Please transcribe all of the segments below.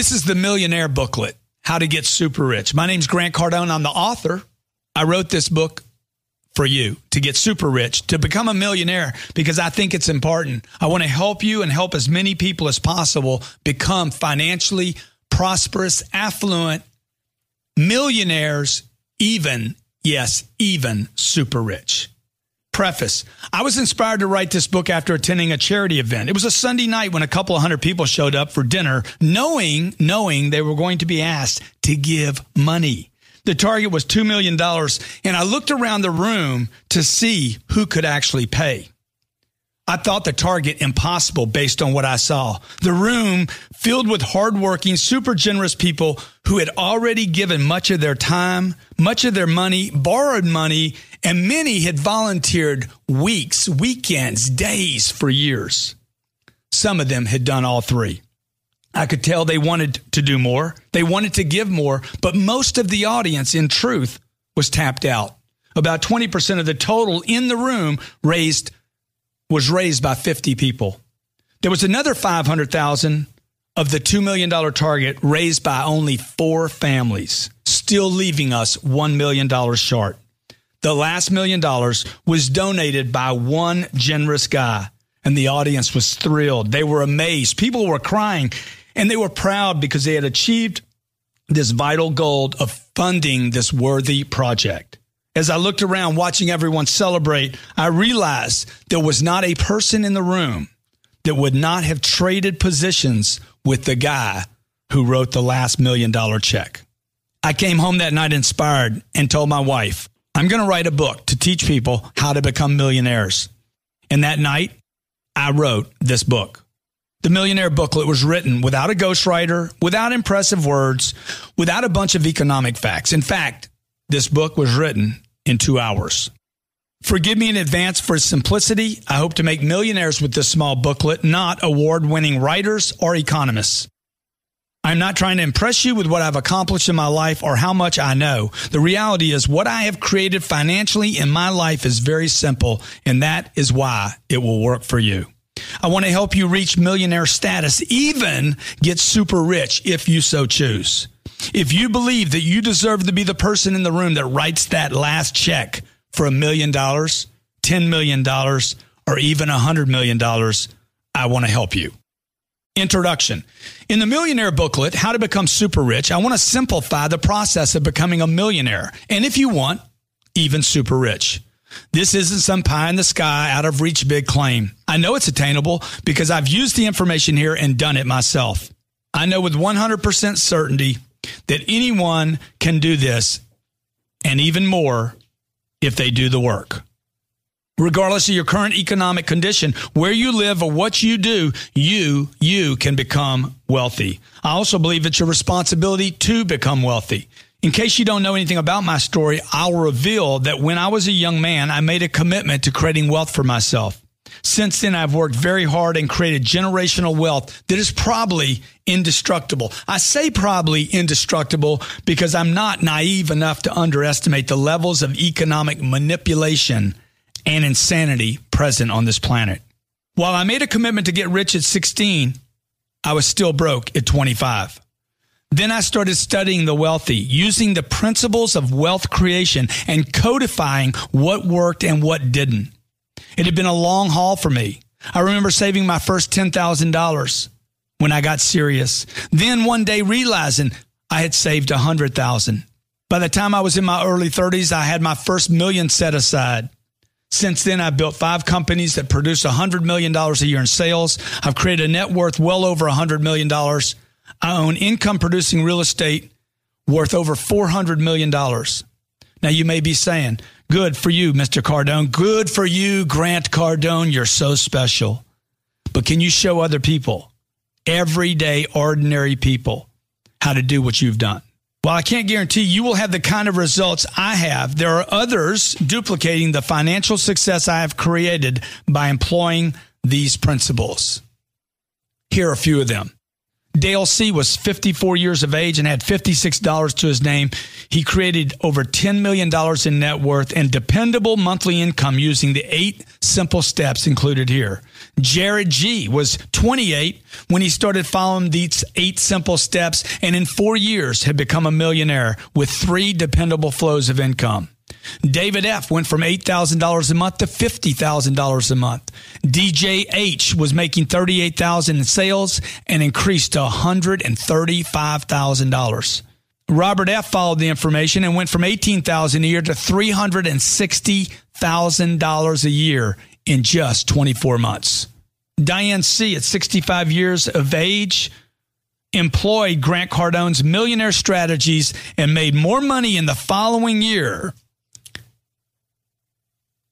This is the Millionaire Booklet How to Get Super Rich. My name's Grant Cardone. I'm the author. I wrote this book for you to get super rich, to become a millionaire, because I think it's important. I want to help you and help as many people as possible become financially prosperous, affluent millionaires, even, yes, even super rich. Preface I was inspired to write this book after attending a charity event. It was a Sunday night when a couple of hundred people showed up for dinner, knowing, knowing they were going to be asked to give money. The target was $2 million, and I looked around the room to see who could actually pay. I thought the target impossible based on what I saw. The room filled with hardworking, super generous people who had already given much of their time, much of their money, borrowed money, and many had volunteered weeks, weekends, days for years. Some of them had done all three. I could tell they wanted to do more. They wanted to give more, but most of the audience, in truth, was tapped out. About 20% of the total in the room raised was raised by 50 people. There was another 500,000 of the $2 million target raised by only four families, still leaving us $1 million short. The last million dollars was donated by one generous guy, and the audience was thrilled. They were amazed. People were crying, and they were proud because they had achieved this vital goal of funding this worthy project. As I looked around watching everyone celebrate, I realized there was not a person in the room that would not have traded positions with the guy who wrote the last million dollar check. I came home that night inspired and told my wife, I'm going to write a book to teach people how to become millionaires. And that night, I wrote this book. The Millionaire Booklet was written without a ghostwriter, without impressive words, without a bunch of economic facts. In fact, this book was written in two hours. Forgive me in advance for simplicity. I hope to make millionaires with this small booklet, not award winning writers or economists. I'm not trying to impress you with what I've accomplished in my life or how much I know. The reality is, what I have created financially in my life is very simple, and that is why it will work for you. I want to help you reach millionaire status, even get super rich if you so choose. If you believe that you deserve to be the person in the room that writes that last check for a million dollars, $10 million, or even a $100 million, I want to help you. Introduction. In the Millionaire Booklet, How to Become Super Rich, I want to simplify the process of becoming a millionaire. And if you want, even super rich. This isn't some pie in the sky, out of reach big claim. I know it's attainable because I've used the information here and done it myself. I know with 100% certainty that anyone can do this and even more if they do the work. Regardless of your current economic condition, where you live or what you do, you, you can become wealthy. I also believe it's your responsibility to become wealthy. In case you don't know anything about my story, I'll reveal that when I was a young man, I made a commitment to creating wealth for myself. Since then, I've worked very hard and created generational wealth that is probably indestructible. I say probably indestructible because I'm not naive enough to underestimate the levels of economic manipulation and insanity present on this planet. While I made a commitment to get rich at 16, I was still broke at 25. Then I started studying the wealthy, using the principles of wealth creation and codifying what worked and what didn't. It had been a long haul for me. I remember saving my first $10,000 when I got serious. Then one day realizing I had saved 100,000. By the time I was in my early 30s, I had my first million set aside. Since then, I've built five companies that produce $100 million a year in sales. I've created a net worth well over $100 million. I own income producing real estate worth over $400 million. Now, you may be saying, Good for you, Mr. Cardone. Good for you, Grant Cardone. You're so special. But can you show other people, everyday, ordinary people, how to do what you've done? While I can't guarantee you will have the kind of results I have, there are others duplicating the financial success I have created by employing these principles. Here are a few of them. Dale C. was 54 years of age and had $56 to his name. He created over $10 million in net worth and dependable monthly income using the eight simple steps included here. Jared G. was 28 when he started following these eight simple steps and in four years had become a millionaire with three dependable flows of income. David F. went from $8,000 a month to $50,000 a month. DJ H was making $38,000 in sales and increased to $135,000. Robert F. followed the information and went from $18,000 a year to $360,000 a year in just 24 months. Diane C., at 65 years of age, employed Grant Cardone's millionaire strategies and made more money in the following year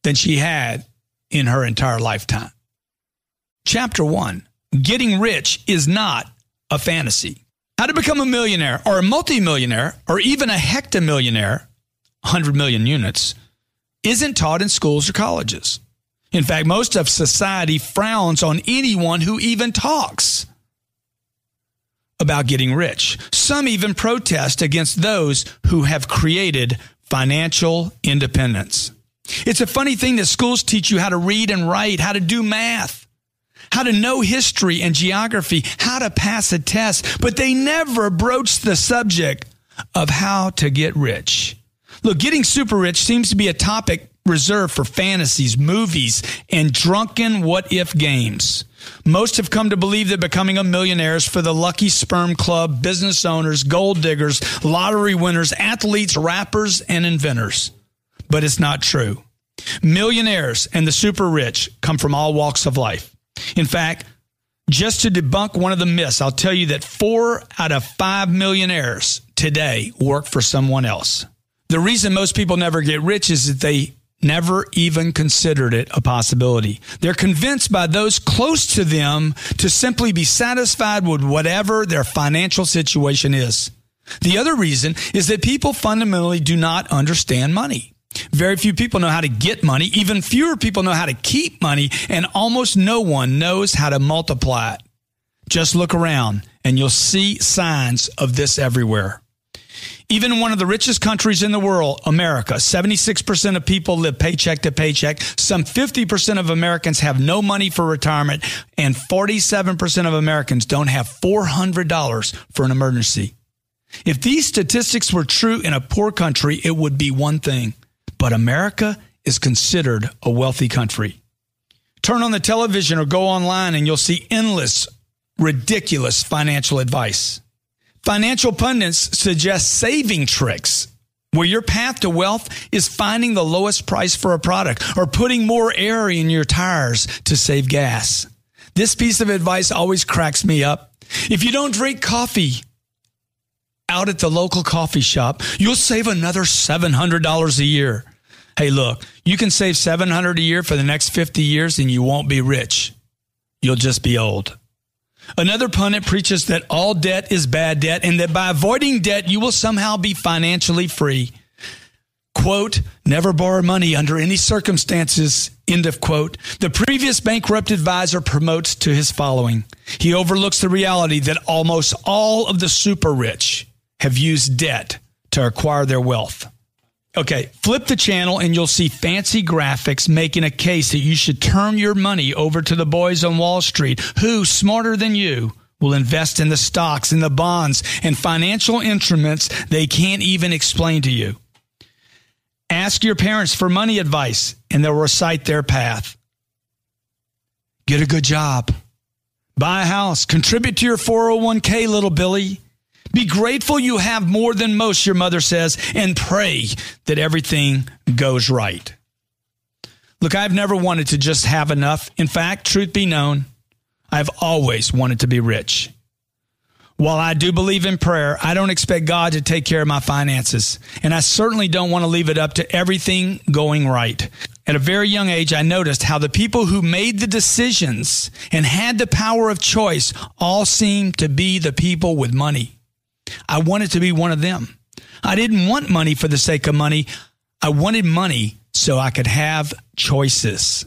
than she had in her entire lifetime. Chapter one Getting rich is not a fantasy. How to become a millionaire or a multimillionaire or even a hectomillionaire, 100 million units, isn't taught in schools or colleges. In fact, most of society frowns on anyone who even talks about getting rich. Some even protest against those who have created financial independence. It's a funny thing that schools teach you how to read and write, how to do math, how to know history and geography, how to pass a test, but they never broach the subject of how to get rich. Look, getting super rich seems to be a topic reserved for fantasies, movies, and drunken what if games. Most have come to believe that becoming a millionaire is for the lucky sperm club, business owners, gold diggers, lottery winners, athletes, rappers, and inventors but it's not true. Millionaires and the super rich come from all walks of life. In fact, just to debunk one of the myths, I'll tell you that four out of five millionaires today work for someone else. The reason most people never get rich is that they never even considered it a possibility. They're convinced by those close to them to simply be satisfied with whatever their financial situation is. The other reason is that people fundamentally do not understand money. Very few people know how to get money. Even fewer people know how to keep money. And almost no one knows how to multiply it. Just look around and you'll see signs of this everywhere. Even one of the richest countries in the world, America, 76% of people live paycheck to paycheck. Some 50% of Americans have no money for retirement, and 47% of Americans don't have $400 for an emergency. If these statistics were true in a poor country, it would be one thing but America is considered a wealthy country. Turn on the television or go online and you'll see endless, ridiculous financial advice. Financial pundits suggest saving tricks where your path to wealth is finding the lowest price for a product or putting more air in your tires to save gas. This piece of advice always cracks me up. If you don't drink coffee out at the local coffee shop, you'll save another $700 a year. Hey, look, you can save 700 a year for the next 50 years and you won't be rich. You'll just be old. Another pundit preaches that all debt is bad debt and that by avoiding debt, you will somehow be financially free. Quote, never borrow money under any circumstances, end of quote. The previous bankrupt advisor promotes to his following. He overlooks the reality that almost all of the super rich have used debt to acquire their wealth. Okay, flip the channel and you'll see fancy graphics making a case that you should turn your money over to the boys on Wall Street who, smarter than you, will invest in the stocks and the bonds and financial instruments they can't even explain to you. Ask your parents for money advice and they'll recite their path. Get a good job. Buy a house. Contribute to your 401k, little Billy. Be grateful you have more than most, your mother says, and pray that everything goes right. Look, I've never wanted to just have enough. In fact, truth be known, I've always wanted to be rich. While I do believe in prayer, I don't expect God to take care of my finances. And I certainly don't want to leave it up to everything going right. At a very young age, I noticed how the people who made the decisions and had the power of choice all seemed to be the people with money. I wanted to be one of them. I didn't want money for the sake of money. I wanted money so I could have choices.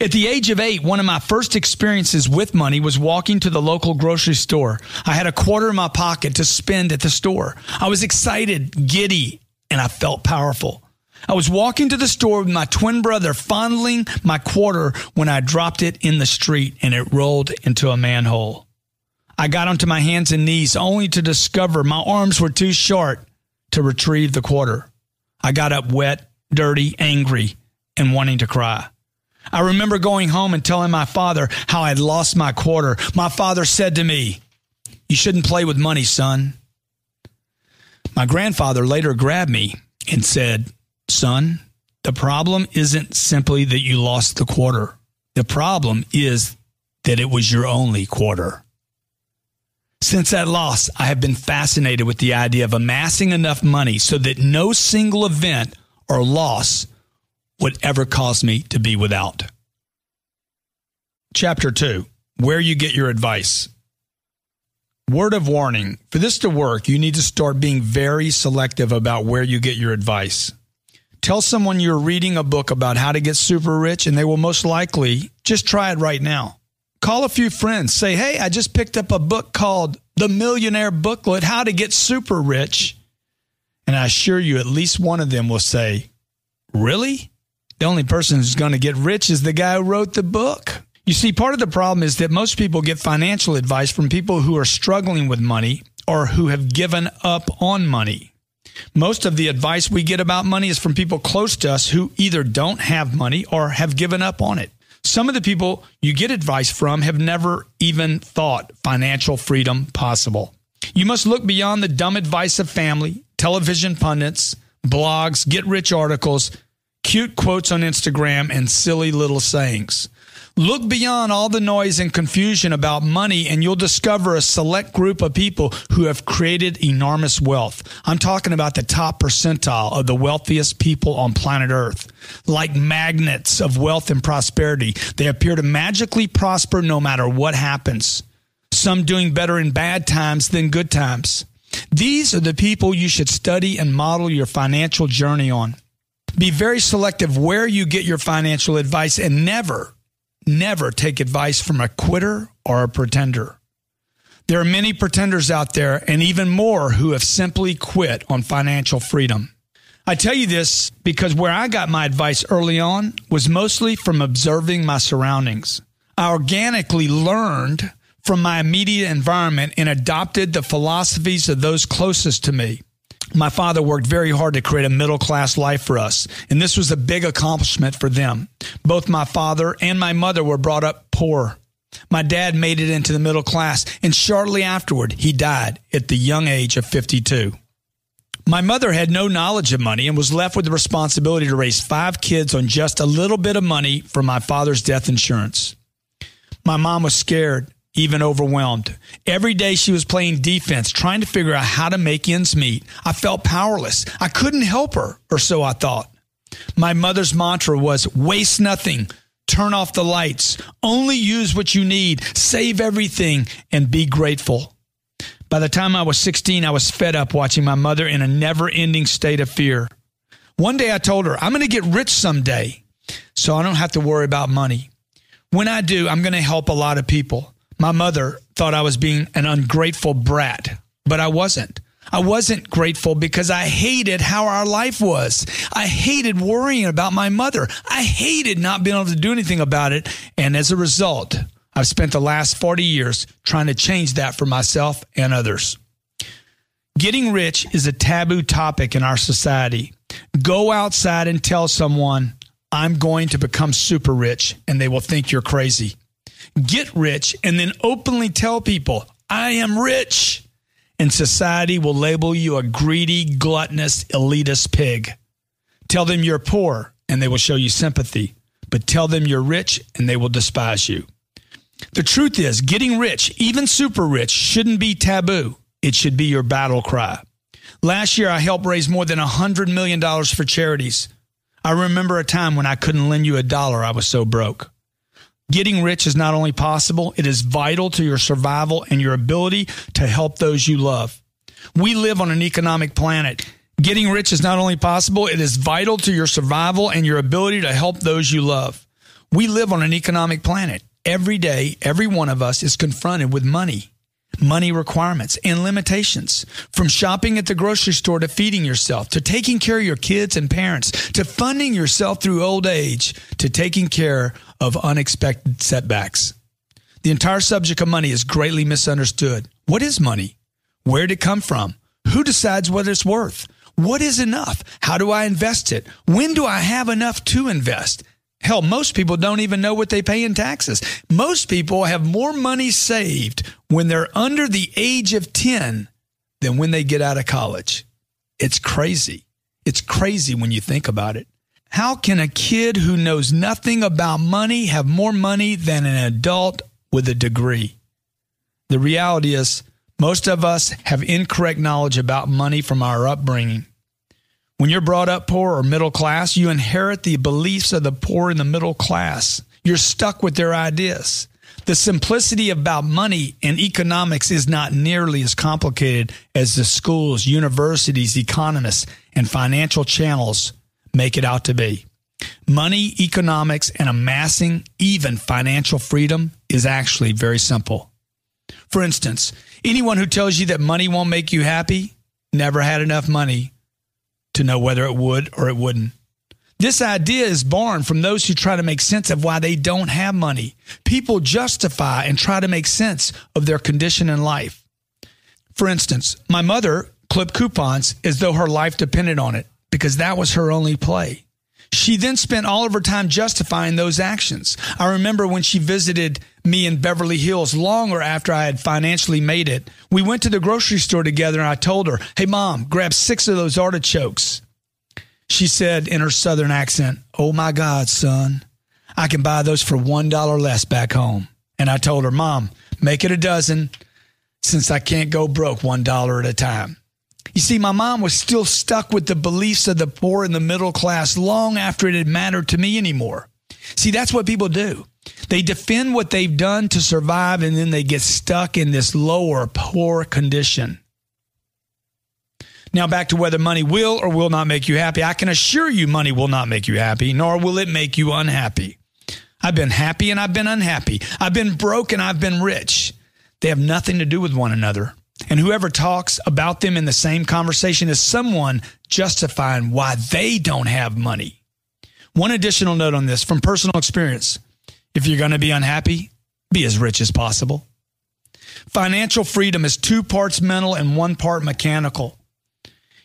At the age of eight, one of my first experiences with money was walking to the local grocery store. I had a quarter in my pocket to spend at the store. I was excited, giddy, and I felt powerful. I was walking to the store with my twin brother, fondling my quarter when I dropped it in the street and it rolled into a manhole. I got onto my hands and knees only to discover my arms were too short to retrieve the quarter. I got up wet, dirty, angry, and wanting to cry. I remember going home and telling my father how I had lost my quarter. My father said to me, You shouldn't play with money, son. My grandfather later grabbed me and said, Son, the problem isn't simply that you lost the quarter. The problem is that it was your only quarter. Since that loss, I have been fascinated with the idea of amassing enough money so that no single event or loss would ever cause me to be without. Chapter 2 Where You Get Your Advice. Word of warning for this to work, you need to start being very selective about where you get your advice. Tell someone you're reading a book about how to get super rich, and they will most likely just try it right now. Call a few friends. Say, hey, I just picked up a book called The Millionaire Booklet How to Get Super Rich. And I assure you, at least one of them will say, Really? The only person who's going to get rich is the guy who wrote the book. You see, part of the problem is that most people get financial advice from people who are struggling with money or who have given up on money. Most of the advice we get about money is from people close to us who either don't have money or have given up on it. Some of the people you get advice from have never even thought financial freedom possible. You must look beyond the dumb advice of family, television pundits, blogs, get rich articles, cute quotes on Instagram, and silly little sayings. Look beyond all the noise and confusion about money, and you'll discover a select group of people who have created enormous wealth. I'm talking about the top percentile of the wealthiest people on planet Earth. Like magnets of wealth and prosperity, they appear to magically prosper no matter what happens. Some doing better in bad times than good times. These are the people you should study and model your financial journey on. Be very selective where you get your financial advice and never never take advice from a quitter or a pretender. There are many pretenders out there and even more who have simply quit on financial freedom. I tell you this because where I got my advice early on was mostly from observing my surroundings. I organically learned from my immediate environment and adopted the philosophies of those closest to me my father worked very hard to create a middle class life for us, and this was a big accomplishment for them. Both my father and my mother were brought up poor. My dad made it into the middle class, and shortly afterward, he died at the young age of 52. My mother had no knowledge of money and was left with the responsibility to raise five kids on just a little bit of money from my father's death insurance. My mom was scared even overwhelmed. Every day she was playing defense, trying to figure out how to make ends meet. I felt powerless. I couldn't help her, or so I thought. My mother's mantra was waste nothing, turn off the lights, only use what you need, save everything, and be grateful. By the time I was 16, I was fed up watching my mother in a never ending state of fear. One day I told her, I'm going to get rich someday, so I don't have to worry about money. When I do, I'm going to help a lot of people. My mother thought I was being an ungrateful brat, but I wasn't. I wasn't grateful because I hated how our life was. I hated worrying about my mother. I hated not being able to do anything about it. And as a result, I've spent the last 40 years trying to change that for myself and others. Getting rich is a taboo topic in our society. Go outside and tell someone, I'm going to become super rich, and they will think you're crazy get rich, and then openly tell people, I am rich. And society will label you a greedy, gluttonous, elitist pig. Tell them you're poor, and they will show you sympathy. But tell them you're rich, and they will despise you. The truth is, getting rich, even super rich, shouldn't be taboo. It should be your battle cry. Last year, I helped raise more than $100 million for charities. I remember a time when I couldn't lend you a dollar, I was so broke. Getting rich is not only possible, it is vital to your survival and your ability to help those you love. We live on an economic planet. Getting rich is not only possible, it is vital to your survival and your ability to help those you love. We live on an economic planet. Every day, every one of us is confronted with money, money requirements, and limitations. From shopping at the grocery store to feeding yourself, to taking care of your kids and parents, to funding yourself through old age, to taking care of unexpected setbacks. The entire subject of money is greatly misunderstood. What is money? Where did it come from? Who decides what it's worth? What is enough? How do I invest it? When do I have enough to invest? Hell, most people don't even know what they pay in taxes. Most people have more money saved when they're under the age of 10 than when they get out of college. It's crazy. It's crazy when you think about it. How can a kid who knows nothing about money have more money than an adult with a degree? The reality is, most of us have incorrect knowledge about money from our upbringing. When you're brought up poor or middle class, you inherit the beliefs of the poor and the middle class. You're stuck with their ideas. The simplicity about money and economics is not nearly as complicated as the schools, universities, economists, and financial channels make it out to be. Money, economics, and amassing even financial freedom is actually very simple. For instance, anyone who tells you that money won't make you happy never had enough money to know whether it would or it wouldn't. This idea is born from those who try to make sense of why they don't have money. People justify and try to make sense of their condition in life. For instance, my mother clipped coupons as though her life depended on it because that was her only play. She then spent all of her time justifying those actions. I remember when she visited me in Beverly Hills longer after I had financially made it. We went to the grocery store together and I told her, Hey, mom, grab six of those artichokes. She said in her southern accent, Oh my God, son, I can buy those for $1 less back home. And I told her, Mom, make it a dozen since I can't go broke $1 at a time. You see, my mom was still stuck with the beliefs of the poor and the middle class long after it had mattered to me anymore. See, that's what people do. They defend what they've done to survive and then they get stuck in this lower, poor condition. Now, back to whether money will or will not make you happy. I can assure you, money will not make you happy, nor will it make you unhappy. I've been happy and I've been unhappy. I've been broke and I've been rich. They have nothing to do with one another. And whoever talks about them in the same conversation is someone justifying why they don't have money. One additional note on this from personal experience if you're going to be unhappy, be as rich as possible. Financial freedom is two parts mental and one part mechanical.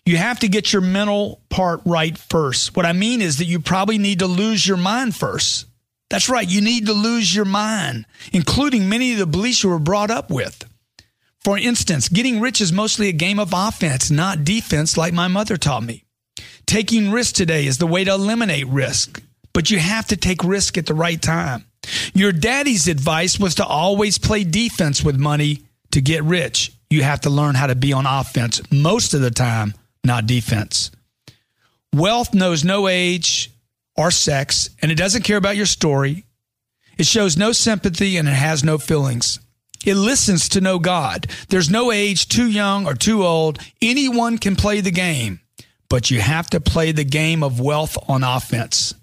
You have to get your mental part right first. What I mean is that you probably need to lose your mind first. That's right, you need to lose your mind, including many of the beliefs you were brought up with. For instance, getting rich is mostly a game of offense, not defense, like my mother taught me. Taking risk today is the way to eliminate risk, but you have to take risk at the right time. Your daddy's advice was to always play defense with money to get rich. You have to learn how to be on offense most of the time, not defense. Wealth knows no age or sex, and it doesn't care about your story. It shows no sympathy and it has no feelings. It listens to no God. There's no age too young or too old. Anyone can play the game, but you have to play the game of wealth on offense.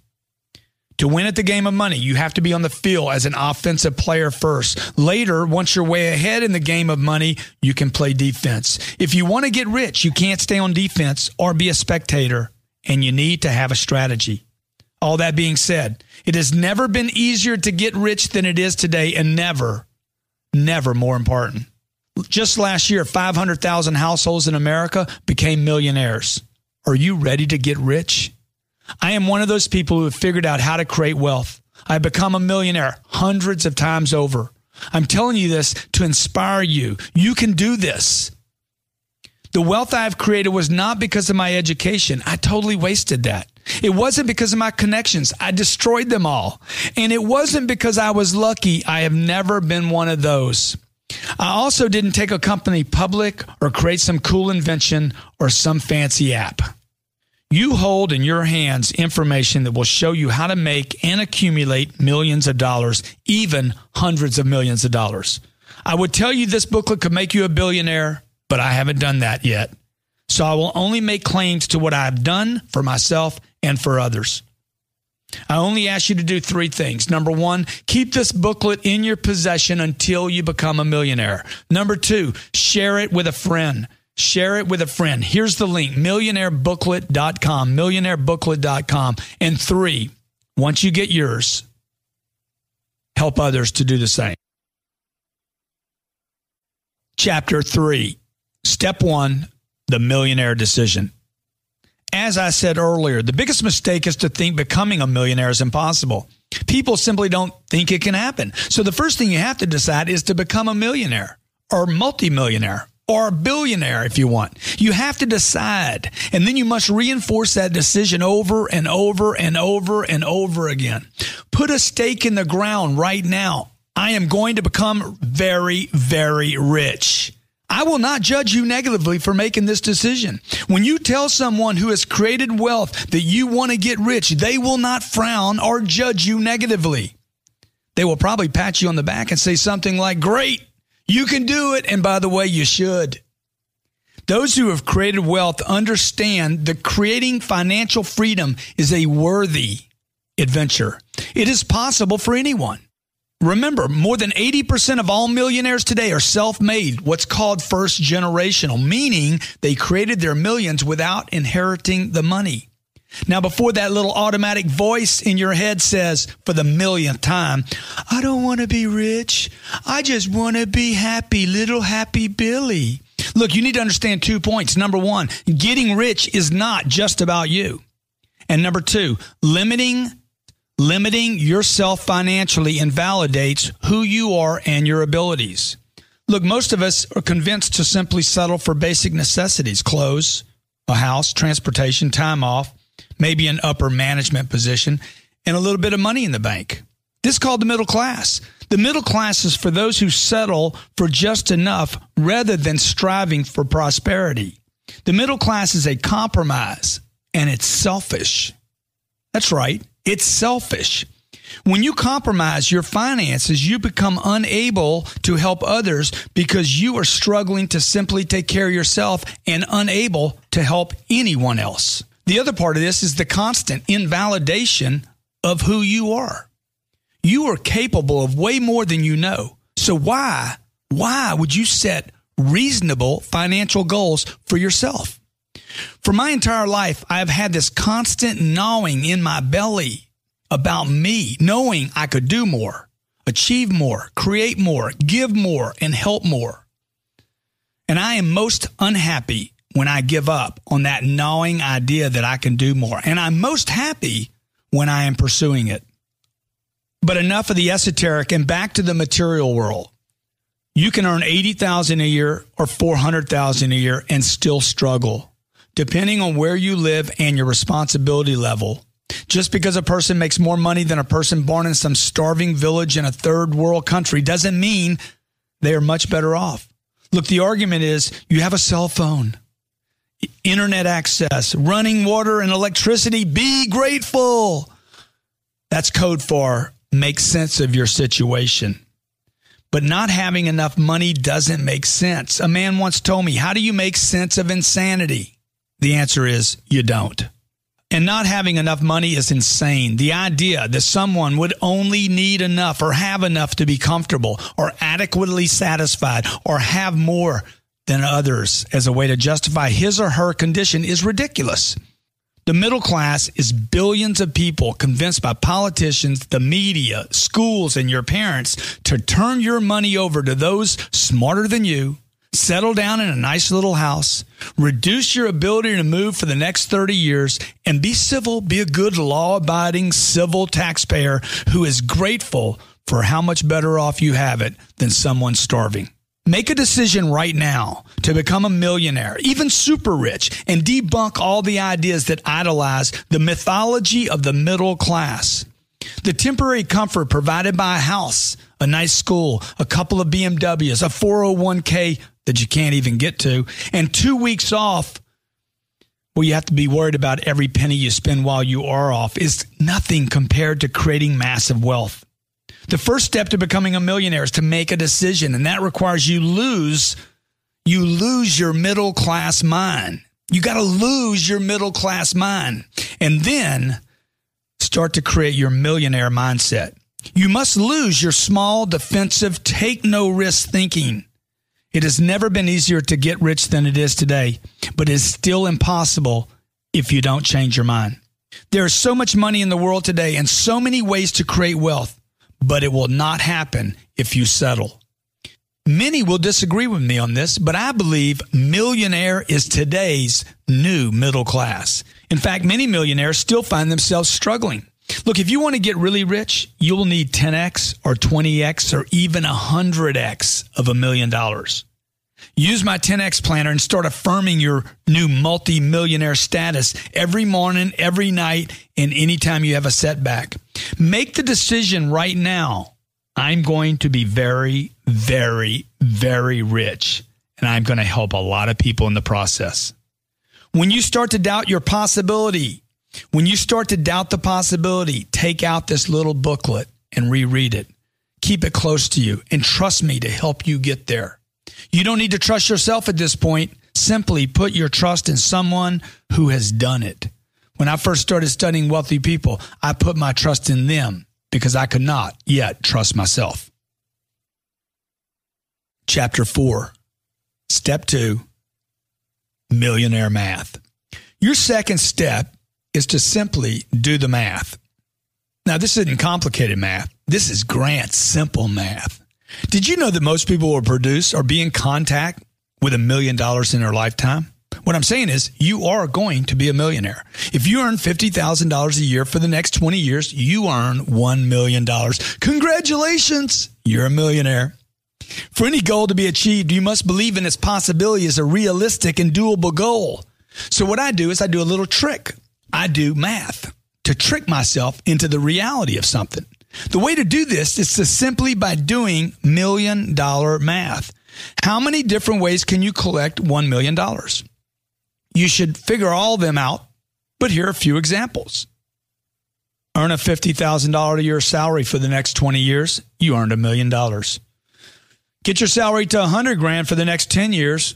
To win at the game of money, you have to be on the field as an offensive player first. Later, once you're way ahead in the game of money, you can play defense. If you want to get rich, you can't stay on defense or be a spectator, and you need to have a strategy. All that being said, it has never been easier to get rich than it is today, and never never more important. Just last year, 500,000 households in America became millionaires. Are you ready to get rich? I am one of those people who have figured out how to create wealth. I've become a millionaire hundreds of times over. I'm telling you this to inspire you. You can do this. The wealth I've created was not because of my education. I totally wasted that. It wasn't because of my connections. I destroyed them all. And it wasn't because I was lucky. I have never been one of those. I also didn't take a company public or create some cool invention or some fancy app. You hold in your hands information that will show you how to make and accumulate millions of dollars, even hundreds of millions of dollars. I would tell you this booklet could make you a billionaire, but I haven't done that yet. So I will only make claims to what I've done for myself and for others. I only ask you to do three things. Number one, keep this booklet in your possession until you become a millionaire. Number two, share it with a friend. Share it with a friend. Here's the link millionairebooklet.com, millionairebooklet.com. And three, once you get yours, help others to do the same. Chapter three, step one, the millionaire decision. As I said earlier, the biggest mistake is to think becoming a millionaire is impossible. People simply don't think it can happen. So the first thing you have to decide is to become a millionaire or multimillionaire or a billionaire if you want. You have to decide. And then you must reinforce that decision over and over and over and over again. Put a stake in the ground right now. I am going to become very, very rich. I will not judge you negatively for making this decision. When you tell someone who has created wealth that you want to get rich, they will not frown or judge you negatively. They will probably pat you on the back and say something like, Great, you can do it. And by the way, you should. Those who have created wealth understand that creating financial freedom is a worthy adventure. It is possible for anyone. Remember, more than 80% of all millionaires today are self made, what's called first generational, meaning they created their millions without inheriting the money. Now, before that little automatic voice in your head says for the millionth time, I don't want to be rich. I just want to be happy, little happy Billy. Look, you need to understand two points. Number one, getting rich is not just about you. And number two, limiting Limiting yourself financially invalidates who you are and your abilities. Look, most of us are convinced to simply settle for basic necessities clothes, a house, transportation, time off, maybe an upper management position, and a little bit of money in the bank. This is called the middle class. The middle class is for those who settle for just enough rather than striving for prosperity. The middle class is a compromise and it's selfish. That's right. It's selfish. When you compromise your finances, you become unable to help others because you are struggling to simply take care of yourself and unable to help anyone else. The other part of this is the constant invalidation of who you are. You are capable of way more than you know. So why, why would you set reasonable financial goals for yourself? For my entire life, I have had this constant gnawing in my belly about me, knowing I could do more, achieve more, create more, give more, and help more. And I am most unhappy when I give up on that gnawing idea that I can do more. And I'm most happy when I am pursuing it. But enough of the esoteric and back to the material world. You can earn 80,000 a year or 400,000 a year and still struggle depending on where you live and your responsibility level. Just because a person makes more money than a person born in some starving village in a third world country doesn't mean they are much better off. Look, the argument is you have a cell phone, internet access, running water and electricity. Be grateful. That's code for make sense of your situation. But not having enough money doesn't make sense. A man once told me, How do you make sense of insanity? The answer is you don't. And not having enough money is insane. The idea that someone would only need enough or have enough to be comfortable or adequately satisfied or have more than others as a way to justify his or her condition is ridiculous. The middle class is billions of people convinced by politicians, the media, schools, and your parents to turn your money over to those smarter than you settle down in a nice little house, reduce your ability to move for the next 30 years, and be civil, be a good law abiding civil taxpayer who is grateful for how much better off you have it than someone starving. Make a decision right now to become a millionaire, even super rich, and debunk all the ideas that idolize the mythology of the middle class. The temporary comfort provided by a house, a nice school, a couple of BMWs, a 401k that you can't even get to, and two weeks off where you have to be worried about every penny you spend while you are off is nothing compared to creating massive wealth. The first step to becoming a millionaire is to make a decision, and that requires you lose you lose your middle class mind. You got to lose your middle class mind. And then start to create your millionaire mindset. You must lose your small, defensive, take no risk thinking. It has never been easier to get rich than it is today, but it's still impossible if you don't change your mind. There is so much money in the world today and so many ways to create wealth, but it will not happen if you settle. Many will disagree with me on this, but I believe millionaire is today's new middle class. In fact, many millionaires still find themselves struggling. Look, if you want to get really rich, you will need 10x or 20x or even 100x of a million dollars. Use my 10x planner and start affirming your new multi-millionaire status every morning, every night, and anytime you have a setback. Make the decision right now. I'm going to be very, very, very rich, and I'm going to help a lot of people in the process. When you start to doubt your possibility, when you start to doubt the possibility, take out this little booklet and reread it. Keep it close to you and trust me to help you get there. You don't need to trust yourself at this point. Simply put your trust in someone who has done it. When I first started studying wealthy people, I put my trust in them because I could not yet trust myself. Chapter 4, Step 2 Millionaire Math. Your second step is to simply do the math. Now, this isn't complicated math. This is Grant's simple math. Did you know that most people will produce or be in contact with a million dollars in their lifetime? What I'm saying is, you are going to be a millionaire. If you earn $50,000 a year for the next 20 years, you earn $1 million. Congratulations! You're a millionaire. For any goal to be achieved, you must believe in its possibility as a realistic and doable goal. So, what I do is I do a little trick. I do math to trick myself into the reality of something. The way to do this is to simply by doing million dollar math. How many different ways can you collect $1 million? You should figure all of them out, but here are a few examples. Earn a $50,000 a year salary for the next 20 years, you earned a million dollars. Get your salary to 100 grand for the next 10 years,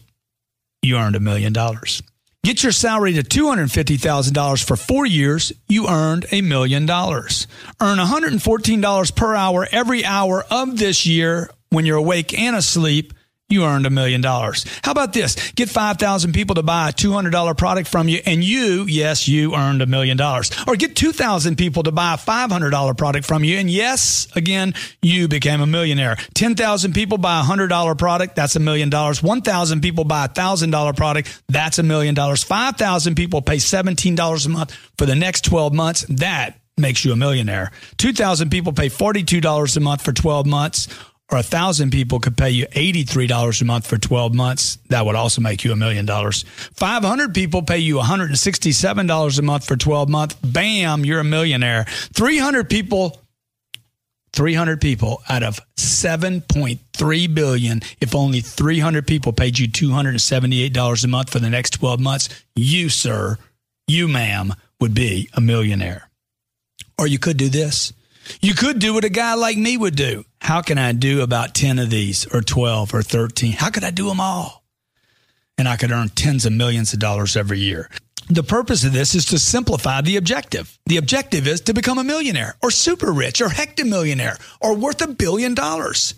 you earned a million dollars. Get your salary to $250,000 for four years, you earned a million dollars. Earn $114 per hour every hour of this year when you're awake and asleep, you earned a million dollars. How about this? Get 5,000 people to buy a $200 product from you and you, yes, you earned a million dollars. Or get 2,000 people to buy a $500 product from you and yes, again, you became a millionaire. 10,000 people buy a $100 product, that's a million dollars. 1,000 people buy a $1,000 product, that's a million dollars. 5,000 people pay $17 a month for the next 12 months, that makes you a millionaire. 2,000 people pay $42 a month for 12 months or a thousand people could pay you $83 a month for 12 months, that would also make you a million dollars. 500 people pay you $167 a month for 12 months. Bam, you're a millionaire. 300 people 300 people out of 7.3 billion if only 300 people paid you $278 a month for the next 12 months you sir you ma'am would be a millionaire or you could do this you could do what a guy like me would do. How can I do about 10 of these or 12 or 13? How could I do them all? And I could earn tens of millions of dollars every year. The purpose of this is to simplify the objective. The objective is to become a millionaire or super rich or hectomillionaire or worth a billion dollars.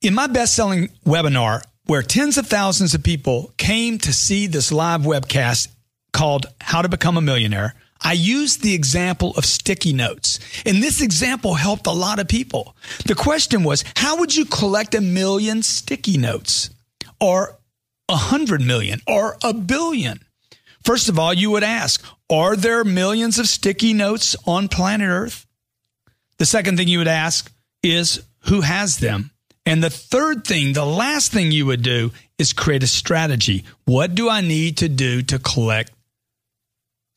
In my best selling webinar, where tens of thousands of people came to see this live webcast called How to Become a Millionaire, I used the example of sticky notes, and this example helped a lot of people. The question was, how would you collect a million sticky notes or a hundred million or a billion? First of all, you would ask, are there millions of sticky notes on planet Earth? The second thing you would ask is, who has them? And the third thing, the last thing you would do is create a strategy. What do I need to do to collect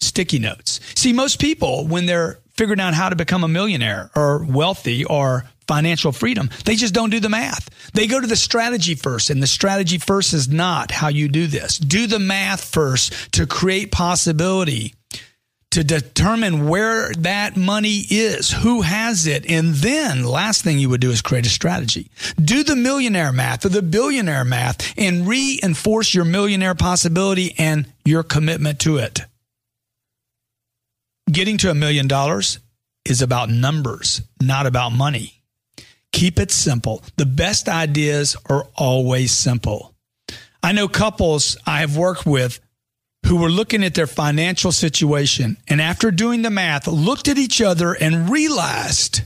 sticky notes. See, most people, when they're figuring out how to become a millionaire or wealthy or financial freedom, they just don't do the math. They go to the strategy first, and the strategy first is not how you do this. Do the math first to create possibility. To determine where that money is, who has it, and then last thing you would do is create a strategy. Do the millionaire math or the billionaire math and reinforce your millionaire possibility and your commitment to it. Getting to a million dollars is about numbers, not about money. Keep it simple. The best ideas are always simple. I know couples I have worked with who were looking at their financial situation and after doing the math, looked at each other and realized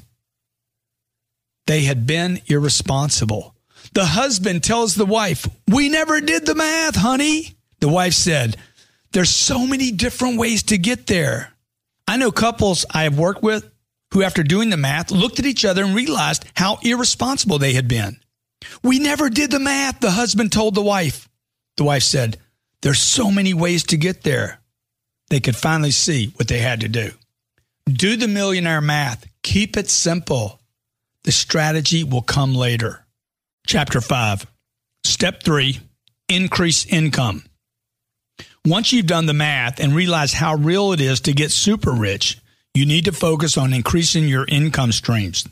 they had been irresponsible. The husband tells the wife, We never did the math, honey. The wife said, There's so many different ways to get there. I know couples I have worked with who, after doing the math, looked at each other and realized how irresponsible they had been. We never did the math, the husband told the wife. The wife said, There's so many ways to get there. They could finally see what they had to do. Do the millionaire math. Keep it simple. The strategy will come later. Chapter 5. Step 3 Increase income. Once you've done the math and realize how real it is to get super rich, you need to focus on increasing your income streams.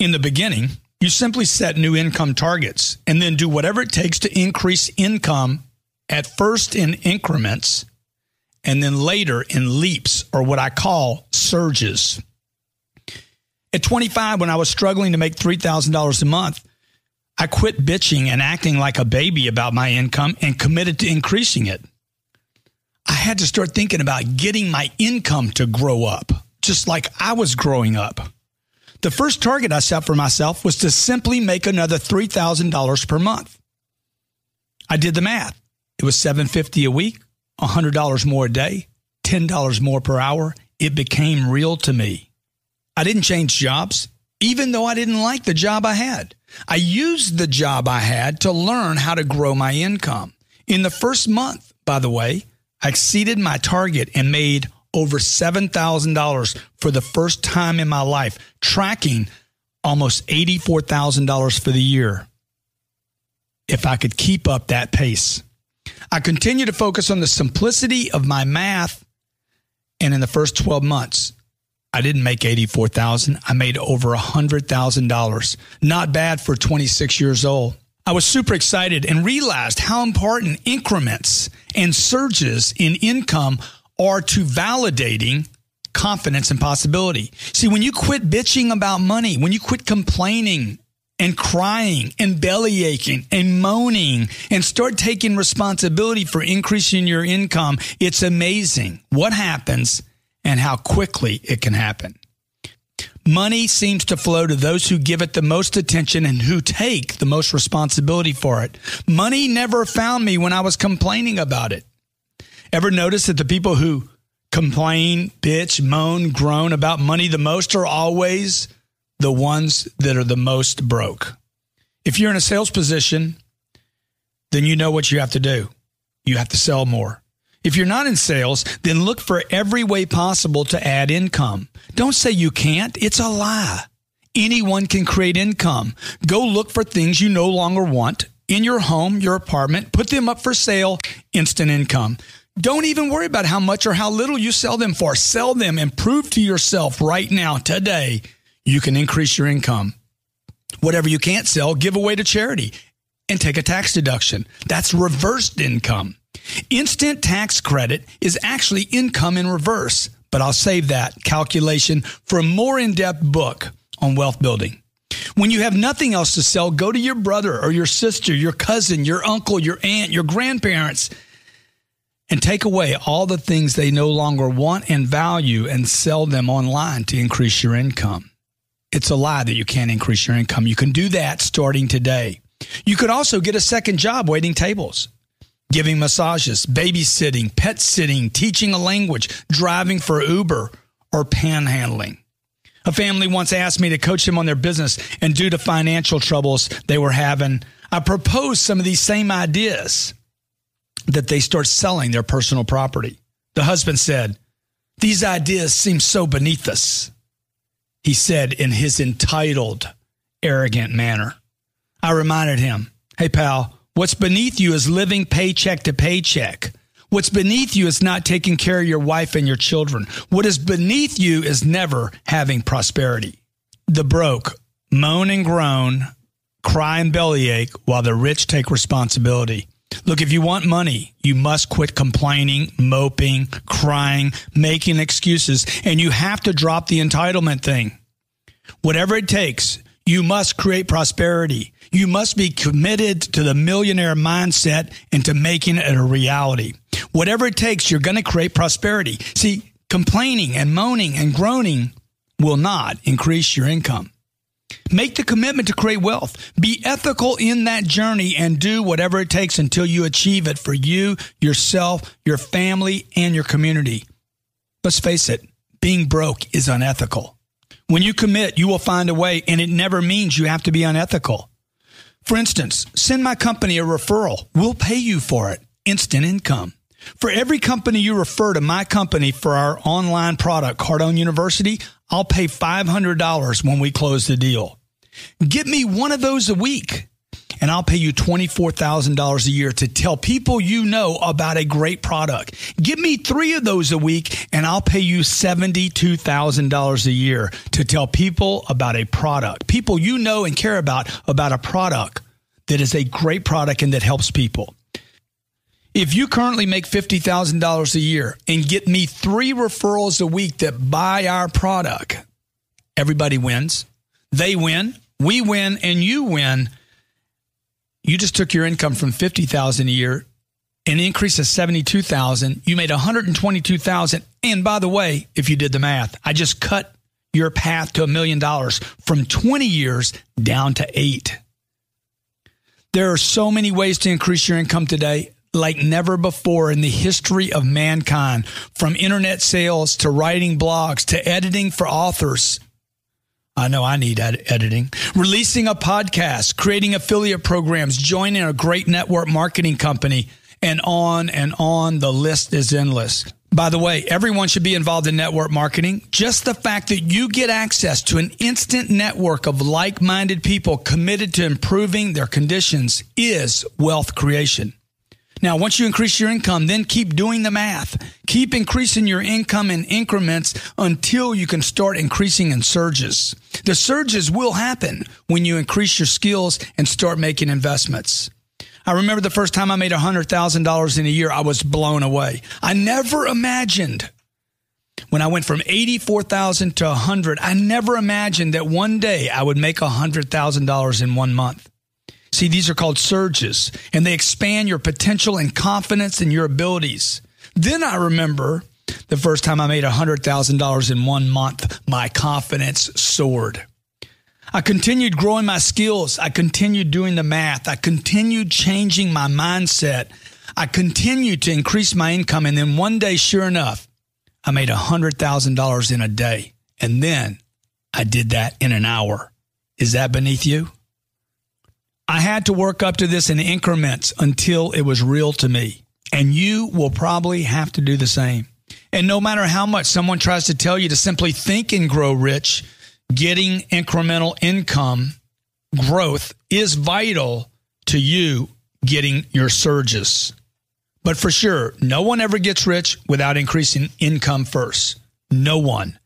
In the beginning, you simply set new income targets and then do whatever it takes to increase income at first in increments and then later in leaps or what I call surges. At 25, when I was struggling to make $3,000 a month, I quit bitching and acting like a baby about my income and committed to increasing it. I had to start thinking about getting my income to grow up, just like I was growing up. The first target I set for myself was to simply make another $3,000 per month. I did the math. It was 750 a week, $100 more a day, $10 more per hour. It became real to me. I didn't change jobs, even though I didn't like the job I had. I used the job I had to learn how to grow my income. In the first month, by the way, I exceeded my target and made over $7,000 for the first time in my life, tracking almost $84,000 for the year. If I could keep up that pace, I continue to focus on the simplicity of my math. And in the first 12 months, I didn't make 84,000. I made over $100,000. Not bad for 26 years old. I was super excited and realized how important increments and surges in income are to validating confidence and possibility. See, when you quit bitching about money, when you quit complaining and crying and belly aching and moaning and start taking responsibility for increasing your income, it's amazing what happens and how quickly it can happen. Money seems to flow to those who give it the most attention and who take the most responsibility for it. Money never found me when I was complaining about it. Ever notice that the people who complain, bitch, moan, groan about money the most are always the ones that are the most broke? If you're in a sales position, then you know what you have to do. You have to sell more. If you're not in sales, then look for every way possible to add income. Don't say you can't. It's a lie. Anyone can create income. Go look for things you no longer want in your home, your apartment, put them up for sale, instant income. Don't even worry about how much or how little you sell them for. Sell them and prove to yourself right now, today, you can increase your income. Whatever you can't sell, give away to charity and take a tax deduction. That's reversed income. Instant tax credit is actually income in reverse, but I'll save that calculation for a more in depth book on wealth building. When you have nothing else to sell, go to your brother or your sister, your cousin, your uncle, your aunt, your grandparents, and take away all the things they no longer want and value and sell them online to increase your income. It's a lie that you can't increase your income. You can do that starting today. You could also get a second job waiting tables giving massages, babysitting, pet sitting, teaching a language, driving for Uber, or panhandling. A family once asked me to coach them on their business, and due to financial troubles they were having, I proposed some of these same ideas that they start selling their personal property. The husband said, These ideas seem so beneath us, he said in his entitled, arrogant manner. I reminded him, Hey, pal, What's beneath you is living paycheck to paycheck. What's beneath you is not taking care of your wife and your children. What is beneath you is never having prosperity. The broke moan and groan, cry and bellyache while the rich take responsibility. Look, if you want money, you must quit complaining, moping, crying, making excuses, and you have to drop the entitlement thing. Whatever it takes, you must create prosperity. You must be committed to the millionaire mindset and to making it a reality. Whatever it takes, you're going to create prosperity. See, complaining and moaning and groaning will not increase your income. Make the commitment to create wealth. Be ethical in that journey and do whatever it takes until you achieve it for you, yourself, your family, and your community. Let's face it, being broke is unethical. When you commit, you will find a way, and it never means you have to be unethical. For instance, send my company a referral. We'll pay you for it. Instant income. For every company you refer to my company for our online product, Cardone University, I'll pay $500 when we close the deal. Get me one of those a week and I'll pay you $24,000 a year to tell people you know about a great product. Give me three of those a week and I'll pay you $72,000 a year to tell people about a product. People you know and care about about a product that is a great product and that helps people. If you currently make $50,000 a year and get me three referrals a week that buy our product, everybody wins. They win, we win, and you win. You just took your income from 50,000 a year an increase of 72,000. You made 122,000. And by the way, if you did the math, I just cut your path to a million dollars from 20 years down to 8. There are so many ways to increase your income today like never before in the history of mankind, from internet sales to writing blogs to editing for authors. I know I need ed- editing. Releasing a podcast, creating affiliate programs, joining a great network marketing company, and on and on. The list is endless. By the way, everyone should be involved in network marketing. Just the fact that you get access to an instant network of like minded people committed to improving their conditions is wealth creation. Now, once you increase your income, then keep doing the math. Keep increasing your income in increments until you can start increasing in surges. The surges will happen when you increase your skills and start making investments. I remember the first time I made $100,000 in a year, I was blown away. I never imagined when I went from 84,000 to 100, I never imagined that one day I would make $100,000 in one month. See, these are called surges, and they expand your potential and confidence in your abilities. Then I remember the first time I made $100,000 in one month, my confidence soared. I continued growing my skills. I continued doing the math. I continued changing my mindset. I continued to increase my income. And then one day, sure enough, I made $100,000 in a day. And then I did that in an hour. Is that beneath you? I had to work up to this in increments until it was real to me. And you will probably have to do the same. And no matter how much someone tries to tell you to simply think and grow rich, getting incremental income growth is vital to you getting your surges. But for sure, no one ever gets rich without increasing income first. No one.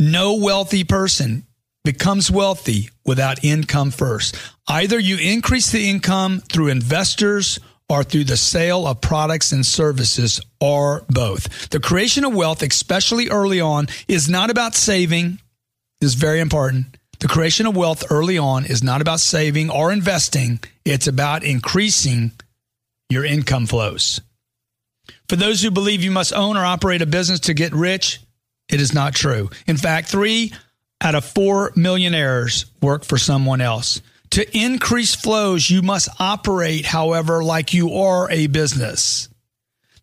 No wealthy person becomes wealthy without income first. Either you increase the income through investors or through the sale of products and services or both. The creation of wealth, especially early on, is not about saving. This is very important. The creation of wealth early on is not about saving or investing. It's about increasing your income flows. For those who believe you must own or operate a business to get rich, it is not true. In fact, three out of four millionaires work for someone else. To increase flows, you must operate, however, like you are a business.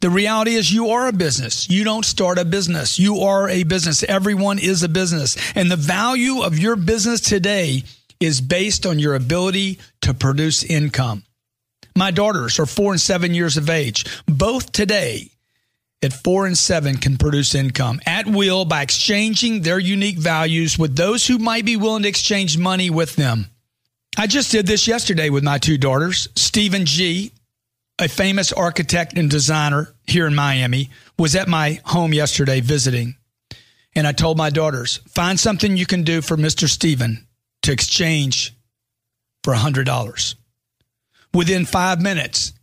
The reality is you are a business. You don't start a business. You are a business. Everyone is a business. And the value of your business today is based on your ability to produce income. My daughters are four and seven years of age. Both today at four and seven can produce income at will by exchanging their unique values with those who might be willing to exchange money with them. I just did this yesterday with my two daughters. Stephen G., a famous architect and designer here in Miami, was at my home yesterday visiting. And I told my daughters, find something you can do for Mr. Stephen to exchange for $100. Within five minutes,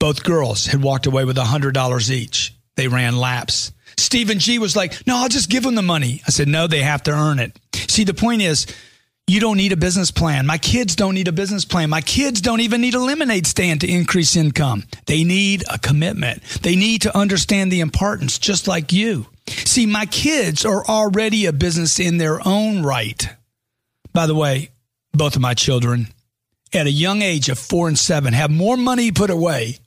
Both girls had walked away with $100 each. They ran laps. Stephen G was like, No, I'll just give them the money. I said, No, they have to earn it. See, the point is, you don't need a business plan. My kids don't need a business plan. My kids don't even need a lemonade stand to increase income. They need a commitment. They need to understand the importance, just like you. See, my kids are already a business in their own right. By the way, both of my children at a young age of four and seven have more money put away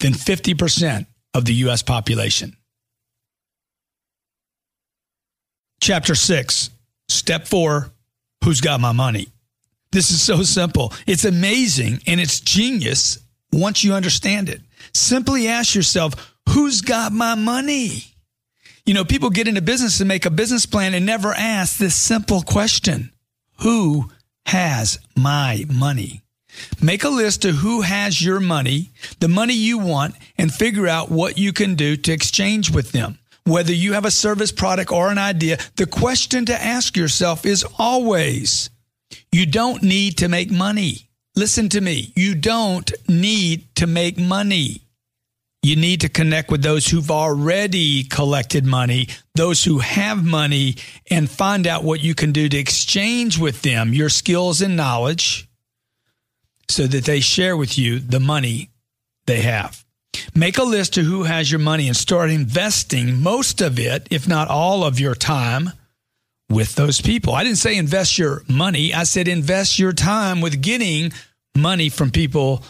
than 50% of the U.S. population. Chapter six, step four who's got my money. This is so simple. It's amazing and it's genius once you understand it. Simply ask yourself, who's got my money? You know, people get into business and make a business plan and never ask this simple question Who has my money? Make a list of who has your money, the money you want, and figure out what you can do to exchange with them whether you have a service, product, or an idea, the question to ask yourself is always you don't need to make money. Listen to me. You don't need to make money. You need to connect with those who've already collected money, those who have money, and find out what you can do to exchange with them your skills and knowledge so that they share with you the money they have. Make a list of who has your money and start investing most of it, if not all of your time, with those people. I didn't say invest your money. I said invest your time with getting money from people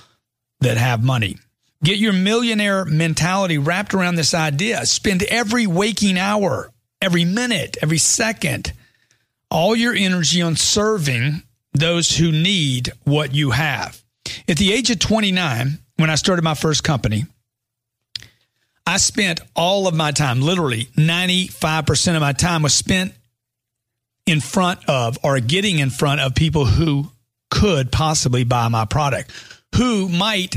that have money. Get your millionaire mentality wrapped around this idea. Spend every waking hour, every minute, every second, all your energy on serving those who need what you have. At the age of 29, when I started my first company, I spent all of my time, literally 95% of my time was spent in front of or getting in front of people who could possibly buy my product, who might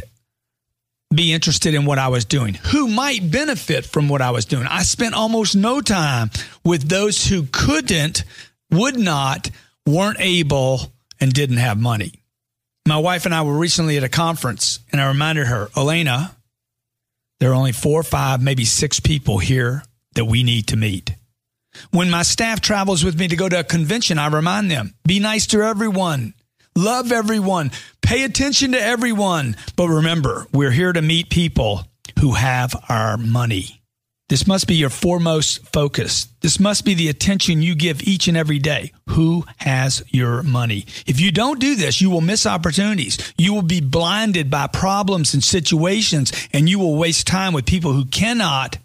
be interested in what I was doing, who might benefit from what I was doing. I spent almost no time with those who couldn't, would not, weren't able, and didn't have money. My wife and I were recently at a conference, and I reminded her, Elena, there are only four, five, maybe six people here that we need to meet. When my staff travels with me to go to a convention, I remind them be nice to everyone, love everyone, pay attention to everyone. But remember, we're here to meet people who have our money. This must be your foremost focus. This must be the attention you give each and every day. Who has your money? If you don't do this, you will miss opportunities. You will be blinded by problems and situations, and you will waste time with people who cannot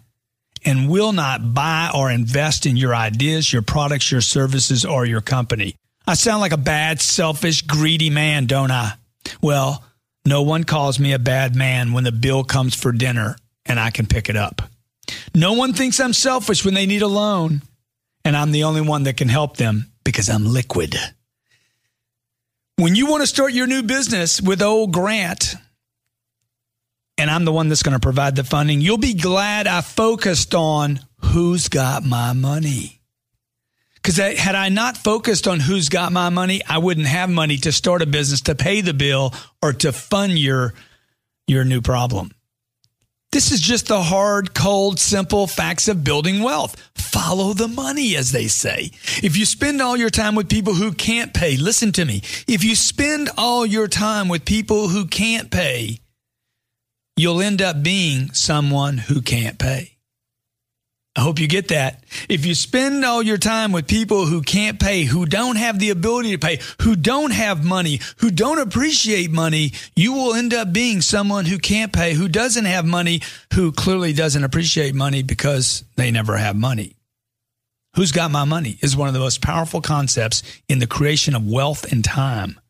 and will not buy or invest in your ideas, your products, your services, or your company. I sound like a bad, selfish, greedy man, don't I? Well, no one calls me a bad man when the bill comes for dinner and I can pick it up. No one thinks I'm selfish when they need a loan, and I'm the only one that can help them because I'm liquid. When you want to start your new business with old Grant, and I'm the one that's going to provide the funding, you'll be glad I focused on who's got my money. Because had I not focused on who's got my money, I wouldn't have money to start a business, to pay the bill, or to fund your, your new problem. This is just the hard, cold, simple facts of building wealth. Follow the money, as they say. If you spend all your time with people who can't pay, listen to me. If you spend all your time with people who can't pay, you'll end up being someone who can't pay. I hope you get that. If you spend all your time with people who can't pay, who don't have the ability to pay, who don't have money, who don't appreciate money, you will end up being someone who can't pay, who doesn't have money, who clearly doesn't appreciate money because they never have money. Who's got my money is one of the most powerful concepts in the creation of wealth and time.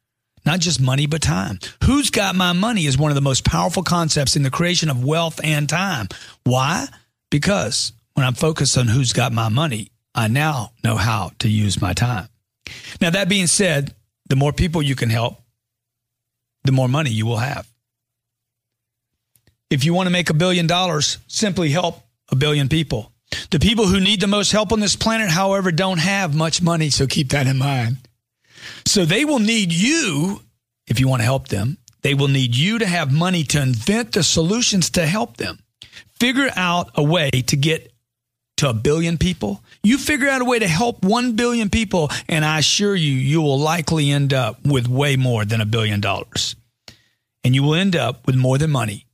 Not just money, but time. Who's got my money is one of the most powerful concepts in the creation of wealth and time. Why? Because when I'm focused on who's got my money, I now know how to use my time. Now, that being said, the more people you can help, the more money you will have. If you want to make a billion dollars, simply help a billion people. The people who need the most help on this planet, however, don't have much money, so keep that in mind. So they will need you, if you want to help them, They will need you to have money to invent the solutions to help them. Figure out a way to get to a billion people. You figure out a way to help 1 billion people, and I assure you, you will likely end up with way more than a billion dollars. And you will end up with more than money.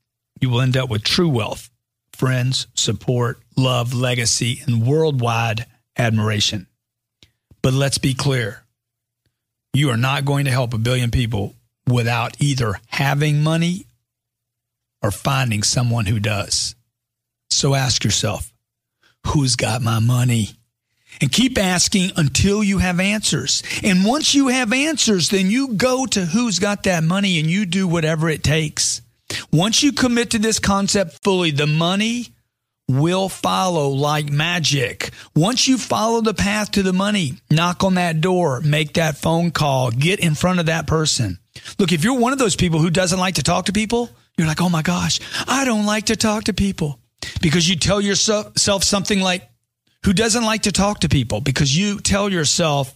You will end up with true wealth, friends, support, love, legacy, and worldwide admiration. But let's be clear you are not going to help a billion people without either having money or finding someone who does. So ask yourself, who's got my money? And keep asking until you have answers. And once you have answers, then you go to who's got that money and you do whatever it takes. Once you commit to this concept fully, the money will follow like magic. Once you follow the path to the money, knock on that door, make that phone call, get in front of that person. Look, if you're one of those people who doesn't like to talk to people, you're like, oh my gosh, I don't like to talk to people. Because you tell yourself something like, who doesn't like to talk to people? Because you tell yourself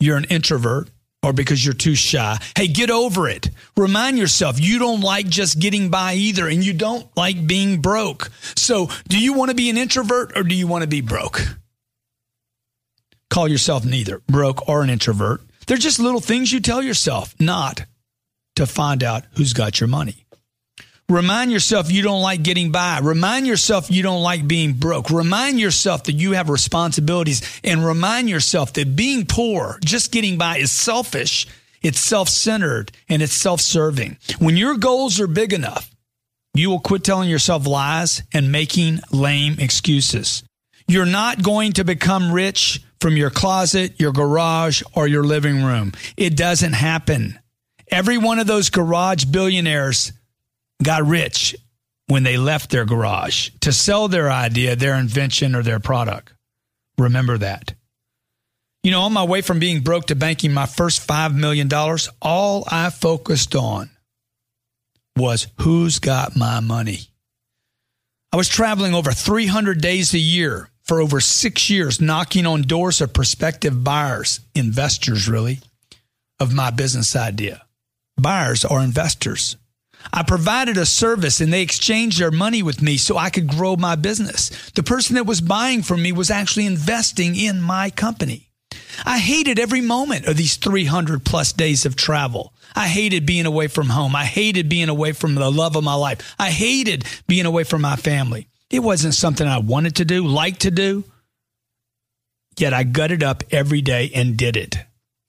you're an introvert or because you're too shy. Hey, get over it. Remind yourself you don't like just getting by either, and you don't like being broke. So, do you want to be an introvert or do you want to be broke? Call yourself neither broke or an introvert. They're just little things you tell yourself, not to find out who's got your money. Remind yourself you don't like getting by. Remind yourself you don't like being broke. Remind yourself that you have responsibilities and remind yourself that being poor, just getting by is selfish. It's self-centered and it's self-serving. When your goals are big enough, you will quit telling yourself lies and making lame excuses. You're not going to become rich from your closet, your garage, or your living room. It doesn't happen. Every one of those garage billionaires got rich when they left their garage to sell their idea, their invention, or their product. Remember that. You know, on my way from being broke to banking my first $5 million, all I focused on was who's got my money. I was traveling over 300 days a year for over six years, knocking on doors of prospective buyers, investors, really, of my business idea. Buyers are investors. I provided a service and they exchanged their money with me so I could grow my business. The person that was buying from me was actually investing in my company. I hated every moment of these 300 plus days of travel. I hated being away from home. I hated being away from the love of my life. I hated being away from my family. It wasn't something I wanted to do, liked to do. Yet I gutted up every day and did it.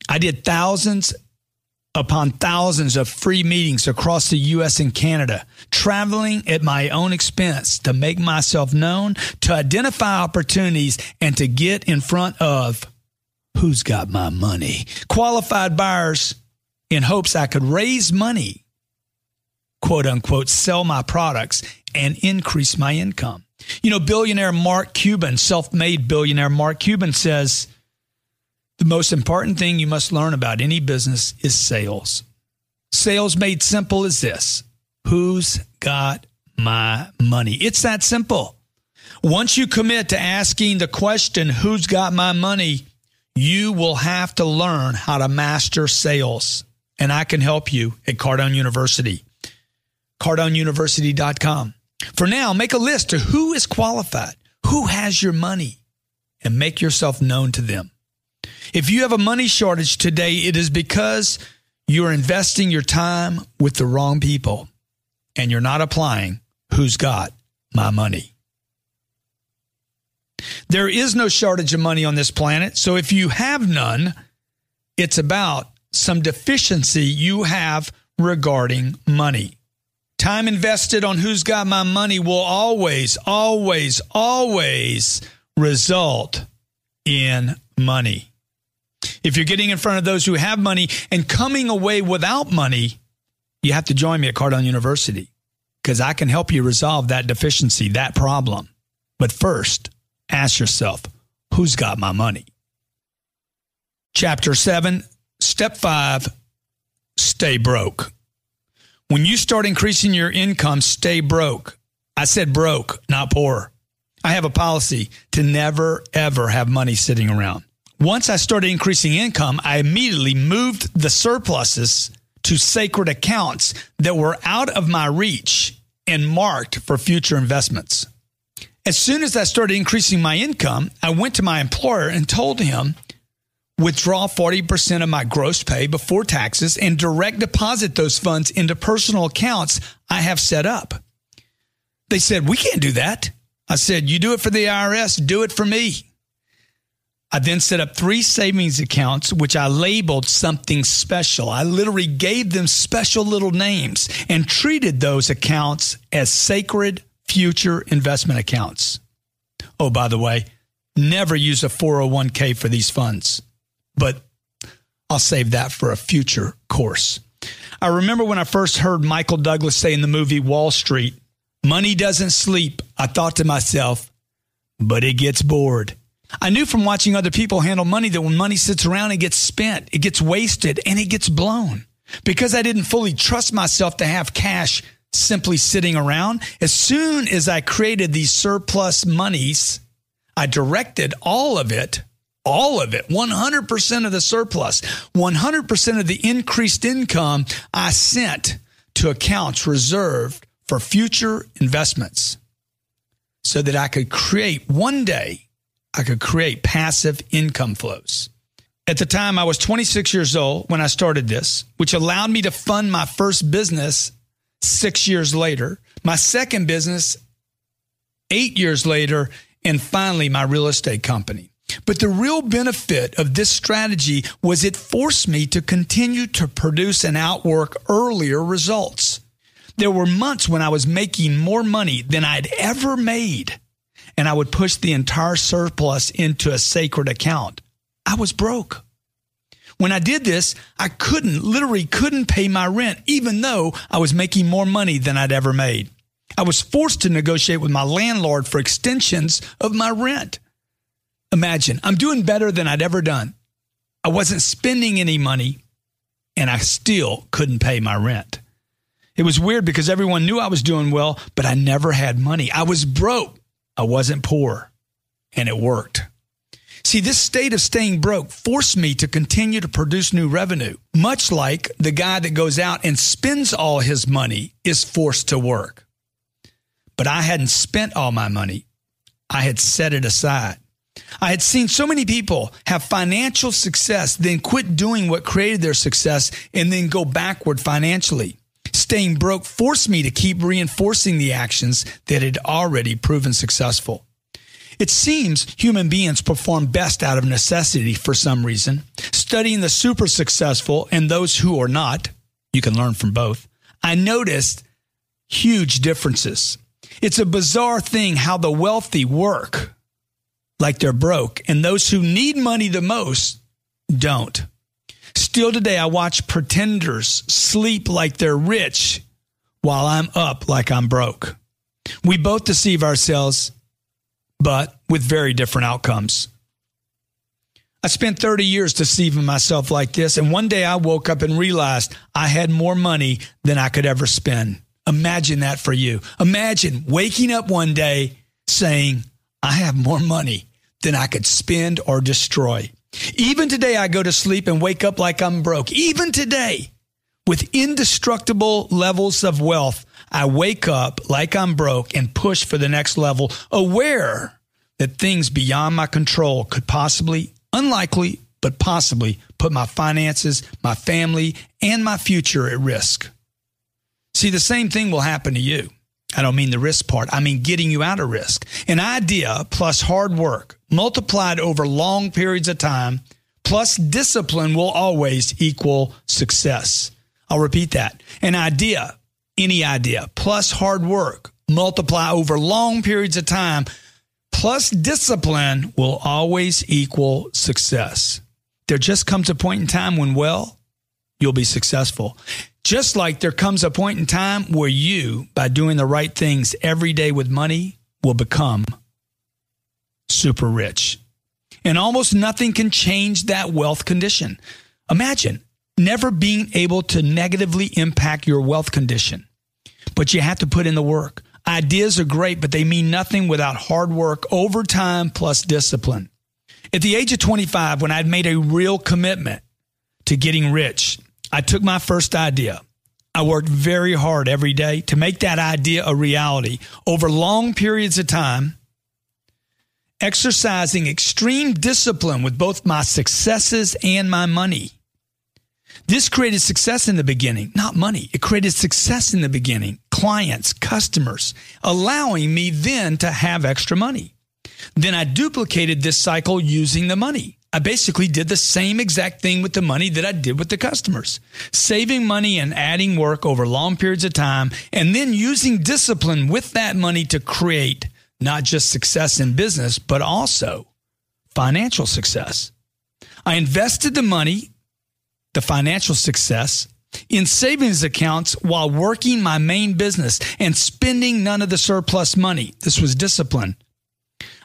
I did thousands upon thousands of free meetings across the US and Canada, traveling at my own expense to make myself known, to identify opportunities, and to get in front of who's got my money. Qualified buyers in hopes I could raise money, quote unquote, sell my products and increase my income. You know, billionaire Mark Cuban, self made billionaire Mark Cuban says, the most important thing you must learn about any business is sales. Sales made simple is this Who's got my money? It's that simple. Once you commit to asking the question, Who's got my money? you will have to learn how to master sales. And I can help you at Cardone University. CardoneUniversity.com. For now, make a list of who is qualified, who has your money, and make yourself known to them. If you have a money shortage today, it is because you are investing your time with the wrong people and you're not applying who's got my money. There is no shortage of money on this planet. So if you have none, it's about some deficiency you have regarding money. Time invested on who's got my money will always, always, always result in money. If you're getting in front of those who have money and coming away without money, you have to join me at Cardone University because I can help you resolve that deficiency, that problem. But first, ask yourself, who's got my money? Chapter 7, Step 5, Stay Broke. When you start increasing your income, stay broke. I said broke, not poor. I have a policy to never, ever have money sitting around. Once I started increasing income, I immediately moved the surpluses to sacred accounts that were out of my reach and marked for future investments. As soon as I started increasing my income, I went to my employer and told him, withdraw 40% of my gross pay before taxes and direct deposit those funds into personal accounts I have set up. They said, We can't do that. I said, You do it for the IRS, do it for me. I then set up three savings accounts, which I labeled something special. I literally gave them special little names and treated those accounts as sacred future investment accounts. Oh, by the way, never use a 401k for these funds, but I'll save that for a future course. I remember when I first heard Michael Douglas say in the movie Wall Street, money doesn't sleep. I thought to myself, but it gets bored. I knew from watching other people handle money that when money sits around, it gets spent, it gets wasted, and it gets blown. Because I didn't fully trust myself to have cash simply sitting around, as soon as I created these surplus monies, I directed all of it, all of it, 100% of the surplus, 100% of the increased income I sent to accounts reserved for future investments so that I could create one day I could create passive income flows. At the time, I was 26 years old when I started this, which allowed me to fund my first business six years later, my second business eight years later, and finally, my real estate company. But the real benefit of this strategy was it forced me to continue to produce and outwork earlier results. There were months when I was making more money than I'd ever made and I would push the entire surplus into a sacred account. I was broke. When I did this, I couldn't, literally couldn't pay my rent, even though I was making more money than I'd ever made. I was forced to negotiate with my landlord for extensions of my rent. Imagine, I'm doing better than I'd ever done. I wasn't spending any money, and I still couldn't pay my rent. It was weird because everyone knew I was doing well, but I never had money. I was broke. I wasn't poor, and it worked. See, this state of staying broke forced me to continue to produce new revenue, much like the guy that goes out and spends all his money is forced to work. But I hadn't spent all my money, I had set it aside. I had seen so many people have financial success, then quit doing what created their success, and then go backward financially. Staying broke forced me to keep reinforcing the actions that had already proven successful. It seems human beings perform best out of necessity for some reason. Studying the super successful and those who are not, you can learn from both. I noticed huge differences. It's a bizarre thing how the wealthy work like they're broke, and those who need money the most don't. Still today, I watch pretenders sleep like they're rich while I'm up like I'm broke. We both deceive ourselves, but with very different outcomes. I spent 30 years deceiving myself like this, and one day I woke up and realized I had more money than I could ever spend. Imagine that for you. Imagine waking up one day saying, I have more money than I could spend or destroy. Even today, I go to sleep and wake up like I'm broke. Even today, with indestructible levels of wealth, I wake up like I'm broke and push for the next level, aware that things beyond my control could possibly, unlikely, but possibly put my finances, my family, and my future at risk. See, the same thing will happen to you. I don't mean the risk part. I mean getting you out of risk. An idea plus hard work multiplied over long periods of time plus discipline will always equal success. I'll repeat that. An idea, any idea, plus hard work multiply over long periods of time plus discipline will always equal success. There just comes a point in time when, well, you'll be successful. Just like there comes a point in time where you, by doing the right things every day with money, will become super rich. And almost nothing can change that wealth condition. Imagine never being able to negatively impact your wealth condition, but you have to put in the work. Ideas are great, but they mean nothing without hard work, overtime, plus discipline. At the age of 25, when I'd made a real commitment to getting rich, I took my first idea. I worked very hard every day to make that idea a reality over long periods of time, exercising extreme discipline with both my successes and my money. This created success in the beginning, not money. It created success in the beginning, clients, customers, allowing me then to have extra money. Then I duplicated this cycle using the money. I basically did the same exact thing with the money that I did with the customers, saving money and adding work over long periods of time, and then using discipline with that money to create not just success in business, but also financial success. I invested the money, the financial success, in savings accounts while working my main business and spending none of the surplus money. This was discipline.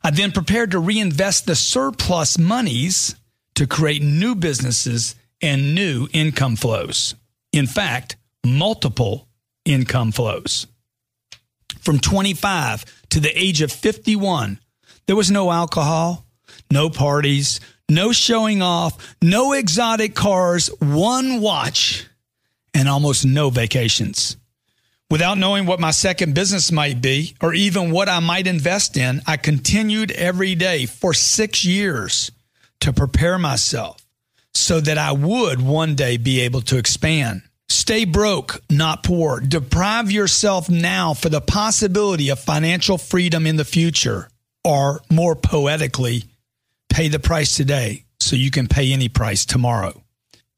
I then prepared to reinvest the surplus monies to create new businesses and new income flows. In fact, multiple income flows. From 25 to the age of 51, there was no alcohol, no parties, no showing off, no exotic cars, one watch, and almost no vacations. Without knowing what my second business might be or even what I might invest in, I continued every day for six years to prepare myself so that I would one day be able to expand. Stay broke, not poor. Deprive yourself now for the possibility of financial freedom in the future, or more poetically, pay the price today so you can pay any price tomorrow.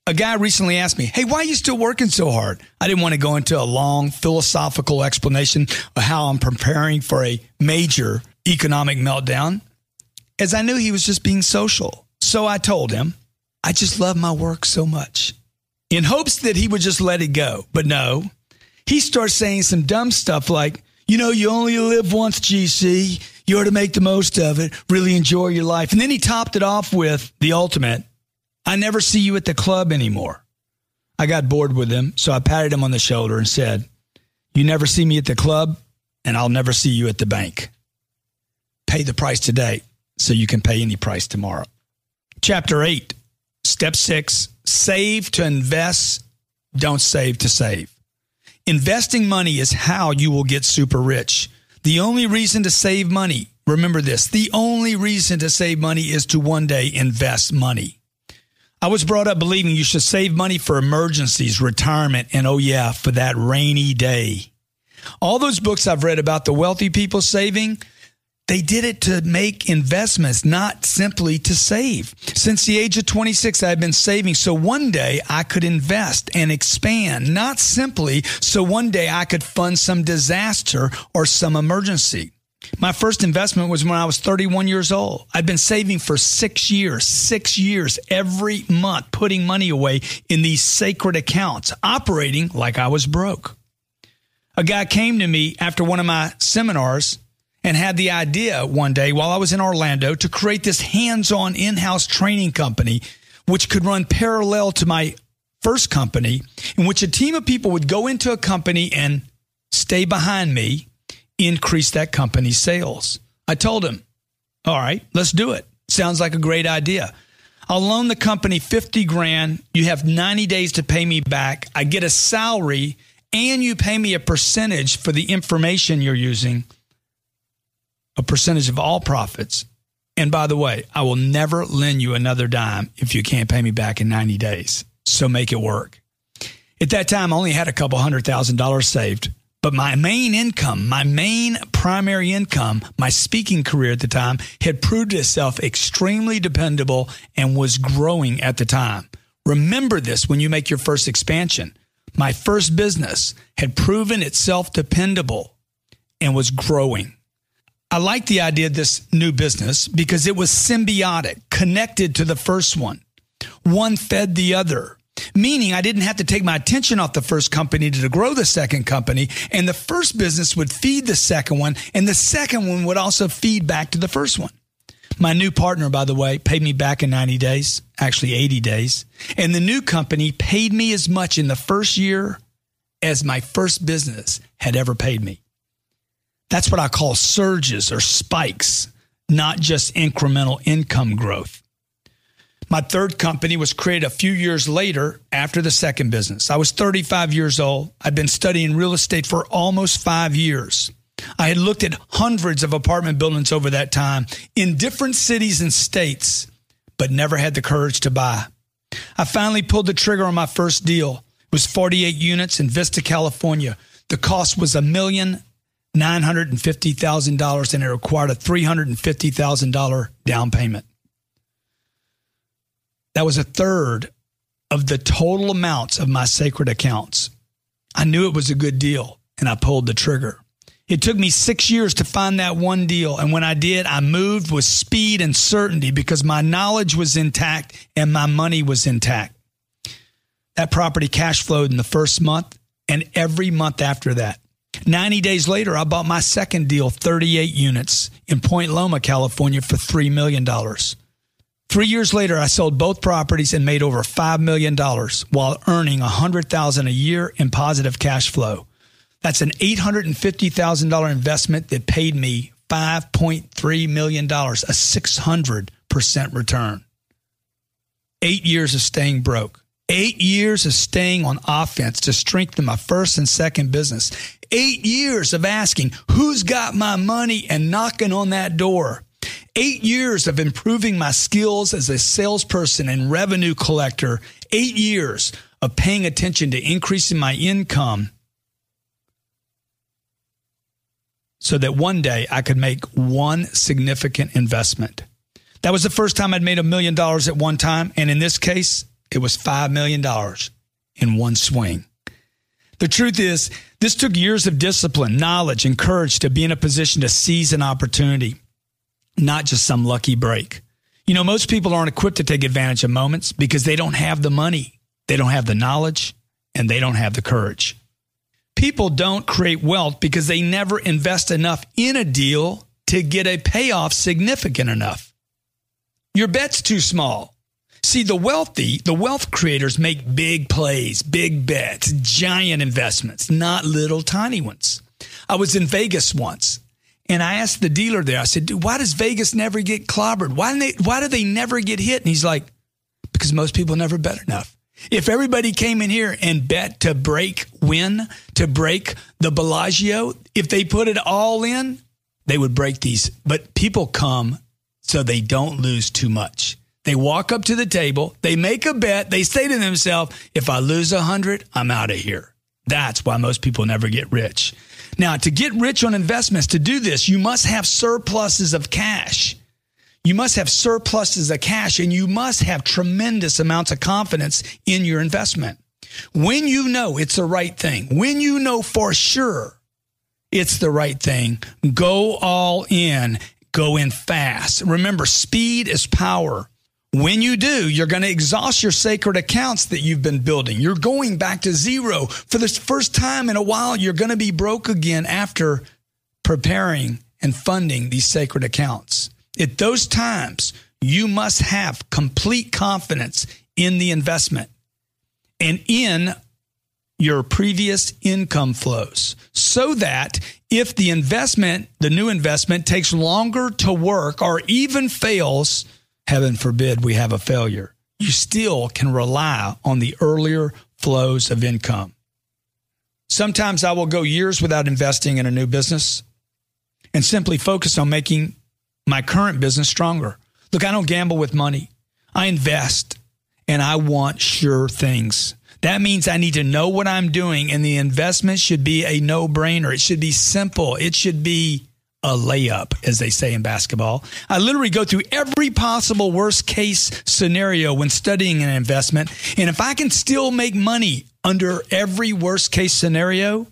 A guy recently asked me, Hey, why are you still working so hard? I didn't want to go into a long philosophical explanation of how I'm preparing for a major economic meltdown, as I knew he was just being social. So I told him, I just love my work so much in hopes that he would just let it go. But no, he starts saying some dumb stuff like, you know, you only live once, GC. You ought to make the most of it, really enjoy your life. And then he topped it off with the ultimate I never see you at the club anymore. I got bored with him, so I patted him on the shoulder and said, You never see me at the club, and I'll never see you at the bank. Pay the price today so you can pay any price tomorrow. Chapter 8, Step 6 Save to invest, don't save to save. Investing money is how you will get super rich. The only reason to save money, remember this, the only reason to save money is to one day invest money. I was brought up believing you should save money for emergencies, retirement, and oh, yeah, for that rainy day. All those books I've read about the wealthy people saving, they did it to make investments, not simply to save. Since the age of 26, I've been saving so one day I could invest and expand, not simply so one day I could fund some disaster or some emergency. My first investment was when I was 31 years old. I'd been saving for six years, six years every month, putting money away in these sacred accounts, operating like I was broke. A guy came to me after one of my seminars and had the idea one day while I was in Orlando to create this hands on in house training company, which could run parallel to my first company, in which a team of people would go into a company and stay behind me increase that company's sales. I told him, all right, let's do it. Sounds like a great idea. I'll loan the company 50 grand. You have 90 days to pay me back. I get a salary and you pay me a percentage for the information you're using, a percentage of all profits. And by the way, I will never lend you another dime if you can't pay me back in 90 days. So make it work. At that time, I only had a couple hundred thousand dollars saved. But my main income, my main primary income, my speaking career at the time had proved itself extremely dependable and was growing at the time. Remember this when you make your first expansion. My first business had proven itself dependable and was growing. I like the idea of this new business because it was symbiotic, connected to the first one. One fed the other meaning I didn't have to take my attention off the first company to grow the second company. And the first business would feed the second one, and the second one would also feed back to the first one. My new partner, by the way, paid me back in 90 days, actually 80 days. And the new company paid me as much in the first year as my first business had ever paid me. That's what I call surges or spikes, not just incremental income growth. My third company was created a few years later after the second business. I was 35 years old. I'd been studying real estate for almost five years. I had looked at hundreds of apartment buildings over that time in different cities and states, but never had the courage to buy. I finally pulled the trigger on my first deal. It was 48 units in Vista, California. The cost was a million nine hundred and fifty thousand dollars, and it required a three hundred and fifty thousand dollar down payment. That was a third of the total amounts of my sacred accounts. I knew it was a good deal, and I pulled the trigger. It took me six years to find that one deal. And when I did, I moved with speed and certainty because my knowledge was intact and my money was intact. That property cash flowed in the first month and every month after that. 90 days later, I bought my second deal, 38 units in Point Loma, California for $3 million. Three years later, I sold both properties and made over $5 million while earning 100,000 a year in positive cash flow. That's an $850,000 investment that paid me $5.3 million, a 600% return. Eight years of staying broke. Eight years of staying on offense to strengthen my first and second business. Eight years of asking, who's got my money and knocking on that door. Eight years of improving my skills as a salesperson and revenue collector. Eight years of paying attention to increasing my income so that one day I could make one significant investment. That was the first time I'd made a million dollars at one time. And in this case, it was $5 million in one swing. The truth is, this took years of discipline, knowledge, and courage to be in a position to seize an opportunity, not just some lucky break. You know, most people aren't equipped to take advantage of moments because they don't have the money, they don't have the knowledge, and they don't have the courage. People don't create wealth because they never invest enough in a deal to get a payoff significant enough. Your bet's too small. See, the wealthy, the wealth creators make big plays, big bets, giant investments, not little tiny ones. I was in Vegas once and I asked the dealer there, I said, dude, why does Vegas never get clobbered? Why do they, why do they never get hit? And he's like, because most people never bet enough. If everybody came in here and bet to break win, to break the Bellagio, if they put it all in, they would break these. But people come so they don't lose too much. They walk up to the table, they make a bet, they say to themselves, if I lose a hundred, I'm out of here. That's why most people never get rich. Now, to get rich on investments, to do this, you must have surpluses of cash. You must have surpluses of cash and you must have tremendous amounts of confidence in your investment. When you know it's the right thing, when you know for sure it's the right thing, go all in, go in fast. Remember, speed is power. When you do, you're going to exhaust your sacred accounts that you've been building. You're going back to zero. For the first time in a while, you're going to be broke again after preparing and funding these sacred accounts. At those times, you must have complete confidence in the investment and in your previous income flows so that if the investment, the new investment takes longer to work or even fails, heaven forbid we have a failure, you still can rely on the earlier flows of income. Sometimes I will go years without investing in a new business and simply focus on making my current business stronger. Look, I don't gamble with money. I invest and I want sure things. That means I need to know what I'm doing and the investment should be a no brainer. It should be simple. It should be a layup, as they say in basketball. I literally go through every possible worst case scenario when studying an investment. And if I can still make money under every worst case scenario,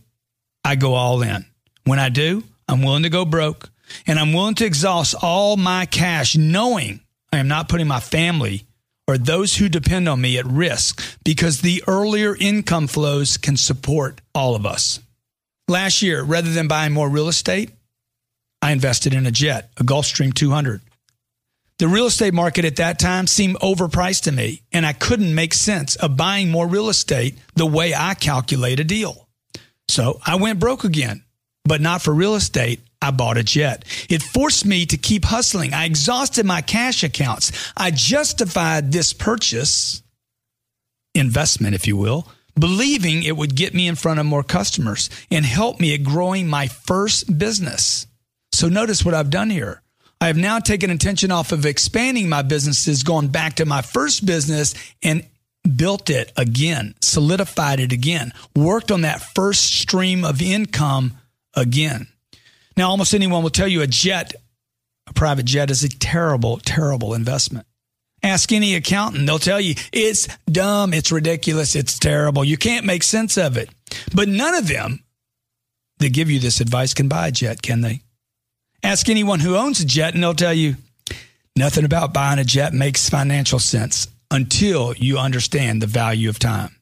I go all in. When I do, I'm willing to go broke and I'm willing to exhaust all my cash, knowing I am not putting my family or those who depend on me at risk because the earlier income flows can support all of us. Last year, rather than buying more real estate, I invested in a jet, a Gulfstream 200. The real estate market at that time seemed overpriced to me, and I couldn't make sense of buying more real estate the way I calculate a deal. So I went broke again. but not for real estate. I bought a jet. It forced me to keep hustling. I exhausted my cash accounts. I justified this purchase, investment, if you will, believing it would get me in front of more customers and help me at growing my first business. So notice what I've done here. I have now taken attention off of expanding my businesses, gone back to my first business and built it again, solidified it again, worked on that first stream of income again. Now, almost anyone will tell you a jet, a private jet, is a terrible, terrible investment. Ask any accountant, they'll tell you it's dumb, it's ridiculous, it's terrible. You can't make sense of it. But none of them that give you this advice can buy a jet, can they? Ask anyone who owns a jet, and they'll tell you nothing about buying a jet makes financial sense until you understand the value of time.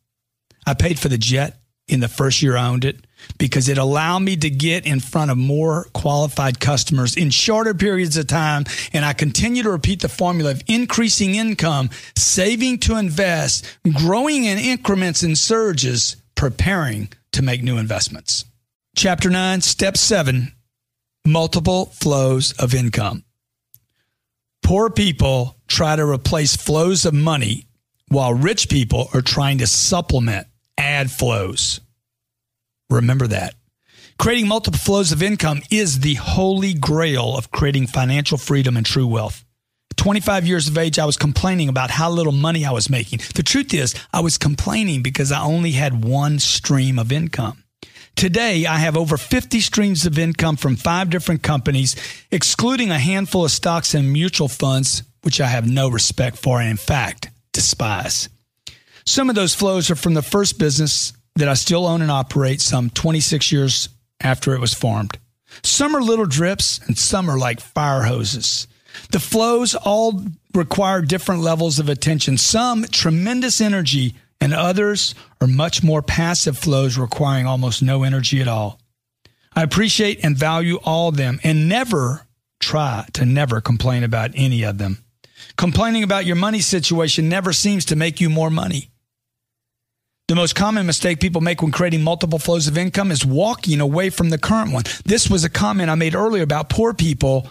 I paid for the jet in the first year I owned it because it allowed me to get in front of more qualified customers in shorter periods of time. And I continue to repeat the formula of increasing income, saving to invest, growing in increments and surges, preparing to make new investments. Chapter 9, Step 7 Multiple flows of income. Poor people try to replace flows of money while rich people are trying to supplement, add flows. Remember that. Creating multiple flows of income is the holy grail of creating financial freedom and true wealth. 25 years of age, I was complaining about how little money I was making. The truth is, I was complaining because I only had one stream of income. Today, I have over 50 streams of income from five different companies, excluding a handful of stocks and mutual funds, which I have no respect for and, in fact, despise. Some of those flows are from the first business that I still own and operate some 26 years after it was formed. Some are little drips and some are like fire hoses. The flows all require different levels of attention, some tremendous energy, and others are much more passive flows requiring almost no energy at all. I appreciate and value all of them and never try to never complain about any of them. Complaining about your money situation never seems to make you more money. The most common mistake people make when creating multiple flows of income is walking away from the current one. This was a comment I made earlier about poor people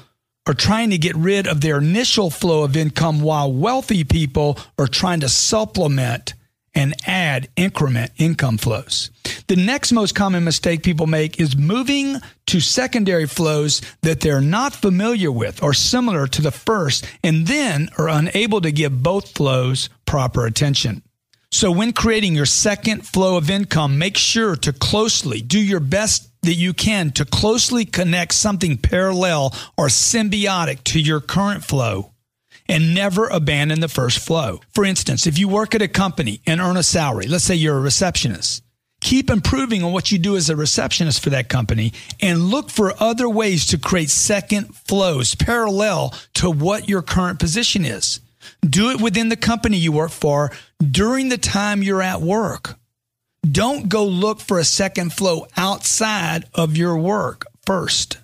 are trying to get rid of their initial flow of income while wealthy people are trying to supplement and add increment income flows. The next most common mistake people make is moving to secondary flows that they're not familiar with or similar to the first and then are unable to give both flows proper attention. So when creating your second flow of income, make sure to closely do your best that you can to closely connect something parallel or symbiotic to your current flow and never abandon the first flow. For instance, if you work at a company and earn a salary, let's say you're a receptionist, keep improving on what you do as a receptionist for that company and look for other ways to create second flows parallel to what your current position is. Do it within the company you work for during the time you're at work. Don't go look for a second flow outside of your work first.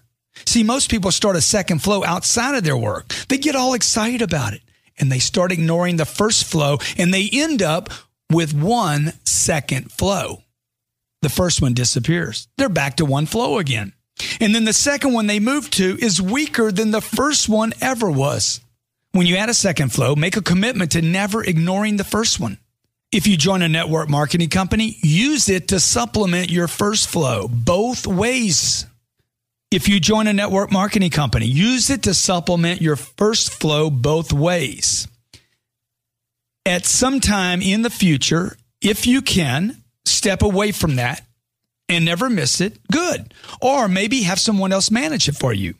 See, most people start a second flow outside of their work. They get all excited about it and they start ignoring the first flow and they end up with one second flow. The first one disappears. They're back to one flow again. And then the second one they move to is weaker than the first one ever was. When you add a second flow, make a commitment to never ignoring the first one. If you join a network marketing company, use it to supplement your first flow both ways. If you join a network marketing company, use it to supplement your first flow both ways. At some time in the future, if you can, step away from that and never miss it, good. Or maybe have someone else manage it for you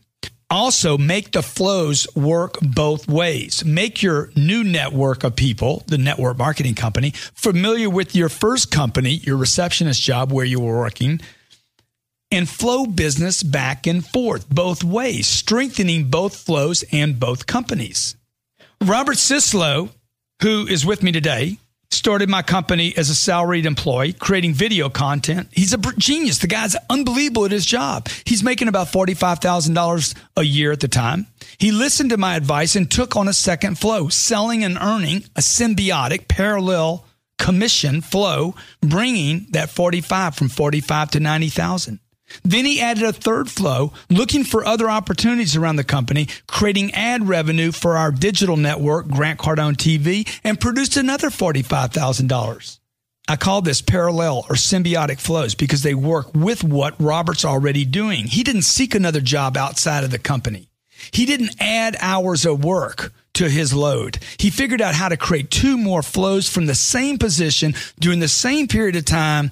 also make the flows work both ways. Make your new network of people, the network marketing company, familiar with your first company, your receptionist job where you were working, and flow business back and forth both ways, strengthening both flows and both companies. Robert Syslo, who is with me today, started my company as a salaried employee, creating video content. He's a genius. The guy's unbelievable at his job. He's making about $45,000 a year at the time. He listened to my advice and took on a second flow, selling and earning a symbiotic parallel commission flow, bringing that 45 from 45 to 90,000. Then he added a third flow, looking for other opportunities around the company, creating ad revenue for our digital network, Grant Cardone TV, and produced another $45,000. I call this parallel or symbiotic flows because they work with what Robert's already doing. He didn't seek another job outside of the company. He didn't add hours of work to his load. He figured out how to create two more flows from the same position during the same period of time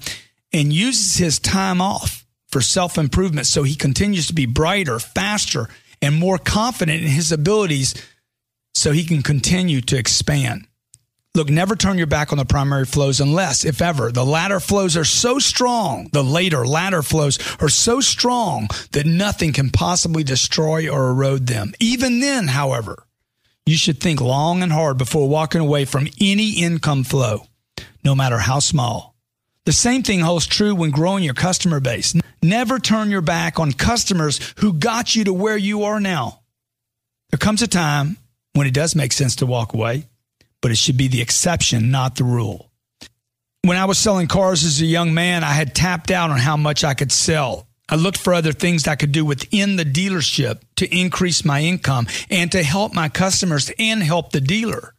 and uses his time off for self improvement so he continues to be brighter, faster, and more confident in his abilities so he can continue to expand. Look, never turn your back on the primary flows unless, if ever, the latter flows are so strong, the later latter flows are so strong that nothing can possibly destroy or erode them. Even then, however, you should think long and hard before walking away from any income flow, no matter how small. The same thing holds true when growing your customer base. Never turn your back on customers who got you to where you are now. There comes a time when it does make sense to walk away but it should be the exception, not the rule. When I was selling cars as a young man, I had tapped out on how much I could sell. I looked for other things I could do within the dealership to increase my income and to help my customers and help the dealer.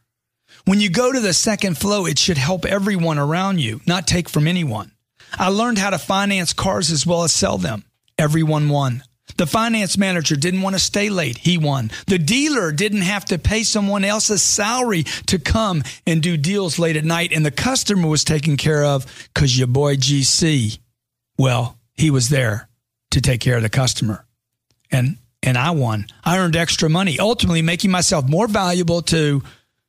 When you go to the second flow, it should help everyone around you, not take from anyone. I learned how to finance cars as well as sell them. Everyone won. The finance manager didn't want to stay late. He won. The dealer didn't have to pay someone else's salary to come and do deals late at night. And the customer was taken care of because your boy GC, well, he was there to take care of the customer. And and I won. I earned extra money, ultimately making myself more valuable to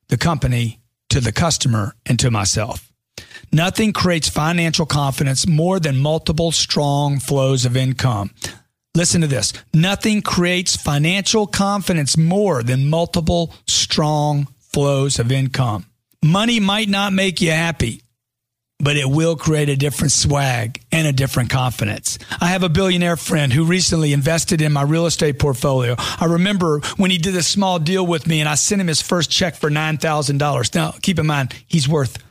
the company, to the customer, and to myself. Nothing creates financial confidence more than multiple strong flows of income. Listen to this. Nothing creates financial confidence more than multiple strong flows of income. Money might not make you happy, but it will create a different swag and a different confidence. I have a billionaire friend who recently invested in my real estate portfolio. I remember when he did a small deal with me and I sent him his first check for $9,000. Now, keep in mind, he's worth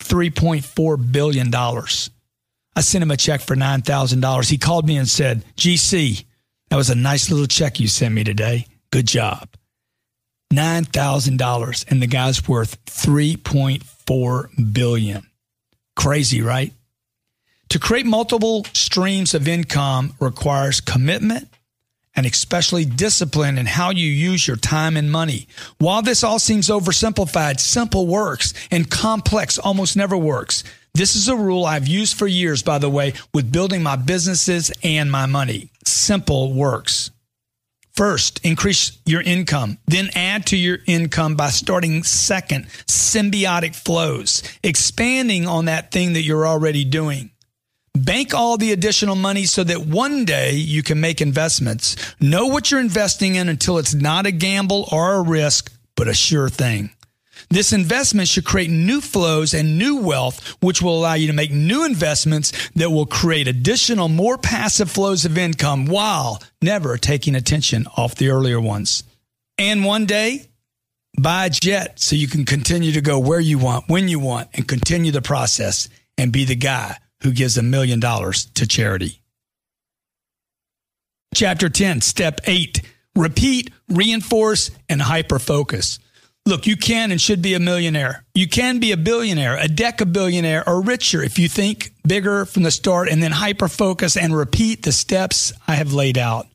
$3.4 billion. I sent him a check for $9,000. He called me and said, GC, that was a nice little check you sent me today. Good job. $9,000 and the guy's worth 3.4 billion. Crazy, right? To create multiple streams of income requires commitment and especially discipline in how you use your time and money. While this all seems oversimplified, simple works and complex almost never works. This is a rule I've used for years, by the way, with building my businesses and my money. Simple works. First, increase your income. Then add to your income by starting second, symbiotic flows, expanding on that thing that you're already doing. Bank all the additional money so that one day you can make investments. Know what you're investing in until it's not a gamble or a risk, but a sure thing. This investment should create new flows and new wealth, which will allow you to make new investments that will create additional, more passive flows of income while never taking attention off the earlier ones. And one day, buy a jet so you can continue to go where you want, when you want, and continue the process and be the guy who gives a million dollars to charity. Chapter 10, step 8 repeat, reinforce, and hyper focus. Look, you can and should be a millionaire. You can be a billionaire, a decabillionaire, or richer if you think bigger from the start and then hyper focus and repeat the steps I have laid out.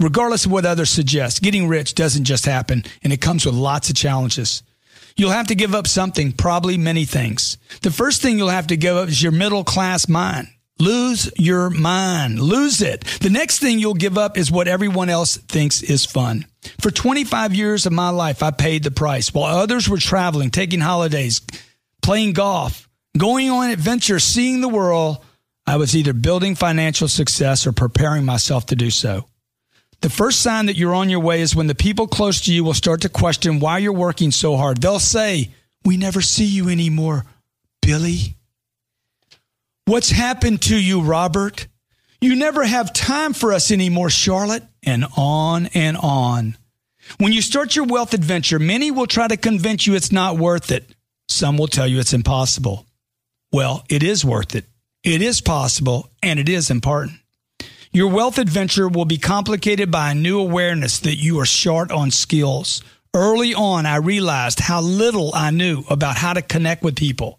Regardless of what others suggest, getting rich doesn't just happen and it comes with lots of challenges. You'll have to give up something, probably many things. The first thing you'll have to give up is your middle class mind. Lose your mind. Lose it. The next thing you'll give up is what everyone else thinks is fun. For 25 years of my life, I paid the price while others were traveling, taking holidays, playing golf, going on adventures, seeing the world. I was either building financial success or preparing myself to do so. The first sign that you're on your way is when the people close to you will start to question why you're working so hard. They'll say, We never see you anymore, Billy. What's happened to you, Robert? You never have time for us anymore, Charlotte. And on and on. When you start your wealth adventure, many will try to convince you it's not worth it. Some will tell you it's impossible. Well, it is worth it. It is possible and it is important. Your wealth adventure will be complicated by a new awareness that you are short on skills. Early on, I realized how little I knew about how to connect with people,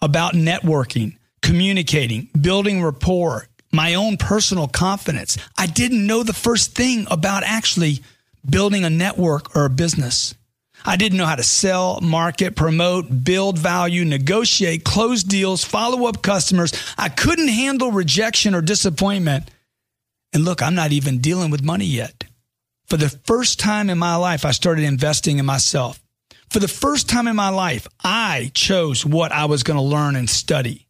about networking, communicating, building rapport, my own personal confidence. I didn't know the first thing about actually building a network or a business. I didn't know how to sell, market, promote, build value, negotiate, close deals, follow up customers. I couldn't handle rejection or disappointment. And look, I'm not even dealing with money yet. For the first time in my life, I started investing in myself. For the first time in my life, I chose what I was going to learn and study.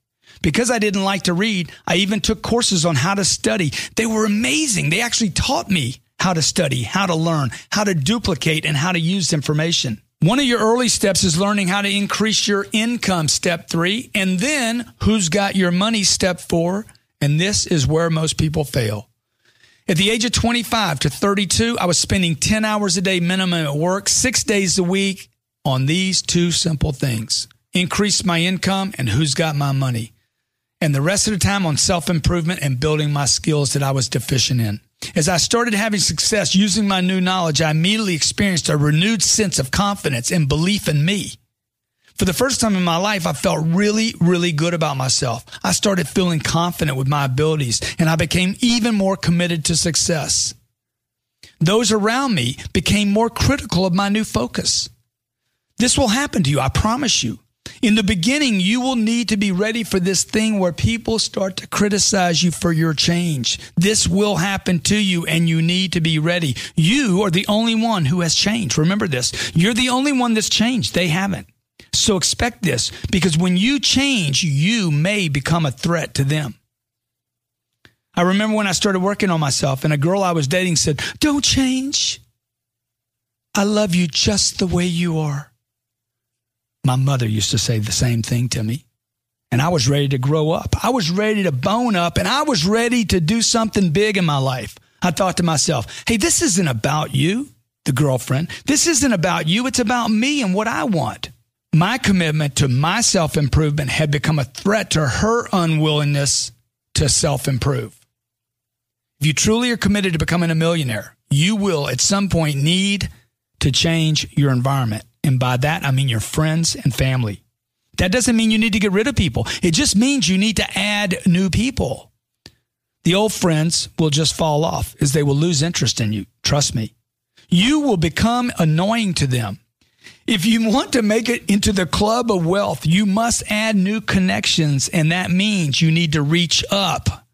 Because I didn't like to read, I even took courses on how to study. They were amazing. They actually taught me how to study, how to learn, how to duplicate, and how to use information. One of your early steps is learning how to increase your income, step three, and then who's got your money, step four. And this is where most people fail. At the age of 25 to 32, I was spending 10 hours a day minimum at work, six days a week on these two simple things increase my income and who's got my money. And the rest of the time on self improvement and building my skills that I was deficient in. As I started having success using my new knowledge, I immediately experienced a renewed sense of confidence and belief in me. For the first time in my life, I felt really, really good about myself. I started feeling confident with my abilities and I became even more committed to success. Those around me became more critical of my new focus. This will happen to you, I promise you. In the beginning, you will need to be ready for this thing where people start to criticize you for your change. This will happen to you and you need to be ready. You are the only one who has changed. Remember this. You're the only one that's changed. They haven't. So expect this because when you change, you may become a threat to them. I remember when I started working on myself and a girl I was dating said, Don't change. I love you just the way you are. My mother used to say the same thing to me. And I was ready to grow up. I was ready to bone up and I was ready to do something big in my life. I thought to myself, hey, this isn't about you, the girlfriend. This isn't about you. It's about me and what I want. My commitment to my self improvement had become a threat to her unwillingness to self improve. If you truly are committed to becoming a millionaire, you will at some point need to change your environment. And by that, I mean your friends and family. That doesn't mean you need to get rid of people. It just means you need to add new people. The old friends will just fall off as they will lose interest in you. Trust me. You will become annoying to them. If you want to make it into the club of wealth, you must add new connections. And that means you need to reach up,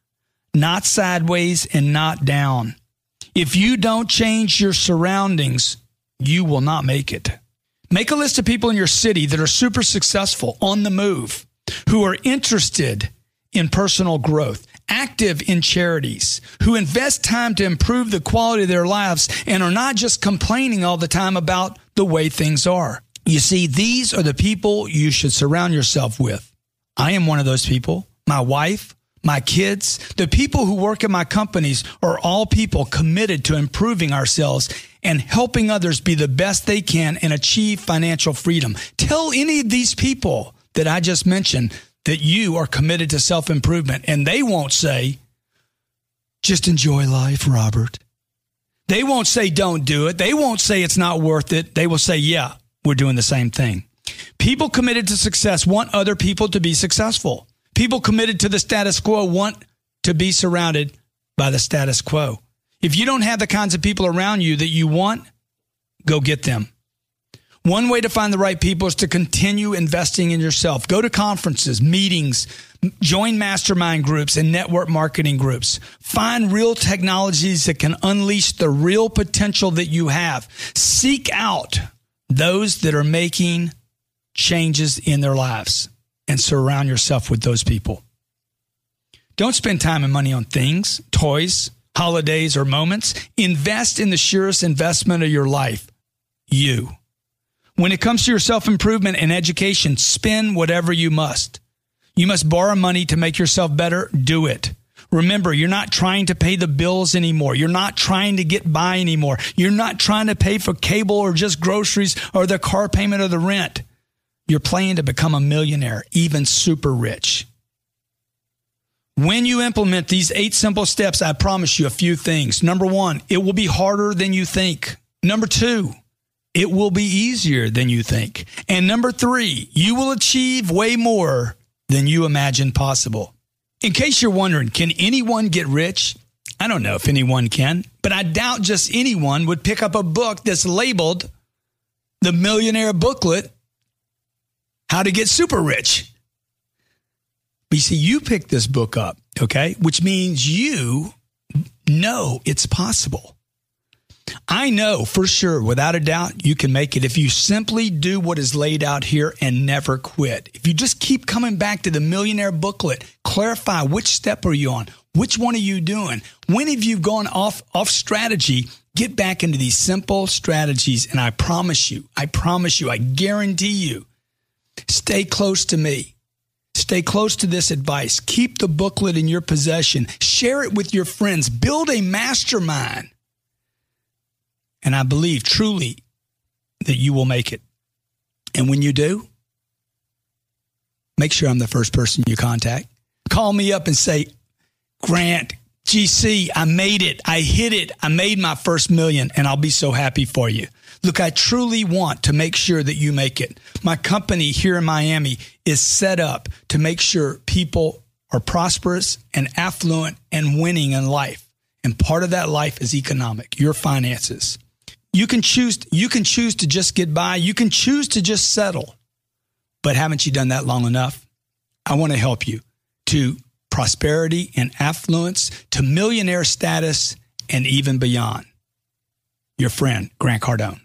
not sideways and not down. If you don't change your surroundings, you will not make it. Make a list of people in your city that are super successful on the move, who are interested in personal growth, active in charities, who invest time to improve the quality of their lives and are not just complaining all the time about the way things are. You see, these are the people you should surround yourself with. I am one of those people. My wife, my kids, the people who work in my companies are all people committed to improving ourselves and helping others be the best they can and achieve financial freedom. Tell any of these people that I just mentioned that you are committed to self improvement, and they won't say, just enjoy life, Robert. They won't say, don't do it. They won't say it's not worth it. They will say, yeah, we're doing the same thing. People committed to success want other people to be successful. People committed to the status quo want to be surrounded by the status quo. If you don't have the kinds of people around you that you want, go get them. One way to find the right people is to continue investing in yourself. Go to conferences, meetings, join mastermind groups and network marketing groups. Find real technologies that can unleash the real potential that you have. Seek out those that are making changes in their lives and surround yourself with those people. Don't spend time and money on things, toys, holidays, or moments. Invest in the surest investment of your life you. When it comes to your self improvement and education, spend whatever you must. You must borrow money to make yourself better. Do it. Remember, you're not trying to pay the bills anymore. You're not trying to get by anymore. You're not trying to pay for cable or just groceries or the car payment or the rent. You're planning to become a millionaire, even super rich. When you implement these eight simple steps, I promise you a few things. Number one, it will be harder than you think. Number two, it will be easier than you think. And number three, you will achieve way more than you imagine possible. In case you're wondering, can anyone get rich? I don't know if anyone can, but I doubt just anyone would pick up a book that's labeled the Millionaire Booklet How to Get Super Rich. But you see, you picked this book up, okay? Which means you know it's possible. I know for sure, without a doubt, you can make it if you simply do what is laid out here and never quit. If you just keep coming back to the millionaire booklet, clarify which step are you on? Which one are you doing? When have you gone off, off strategy? Get back into these simple strategies. And I promise you, I promise you, I guarantee you, stay close to me. Stay close to this advice. Keep the booklet in your possession. Share it with your friends. Build a mastermind. And I believe truly that you will make it. And when you do, make sure I'm the first person you contact. Call me up and say, Grant, GC, I made it. I hit it. I made my first million, and I'll be so happy for you. Look, I truly want to make sure that you make it. My company here in Miami is set up to make sure people are prosperous and affluent and winning in life. And part of that life is economic, your finances. You can choose you can choose to just get by, you can choose to just settle. But haven't you done that long enough? I want to help you to prosperity and affluence, to millionaire status and even beyond. Your friend, Grant Cardone.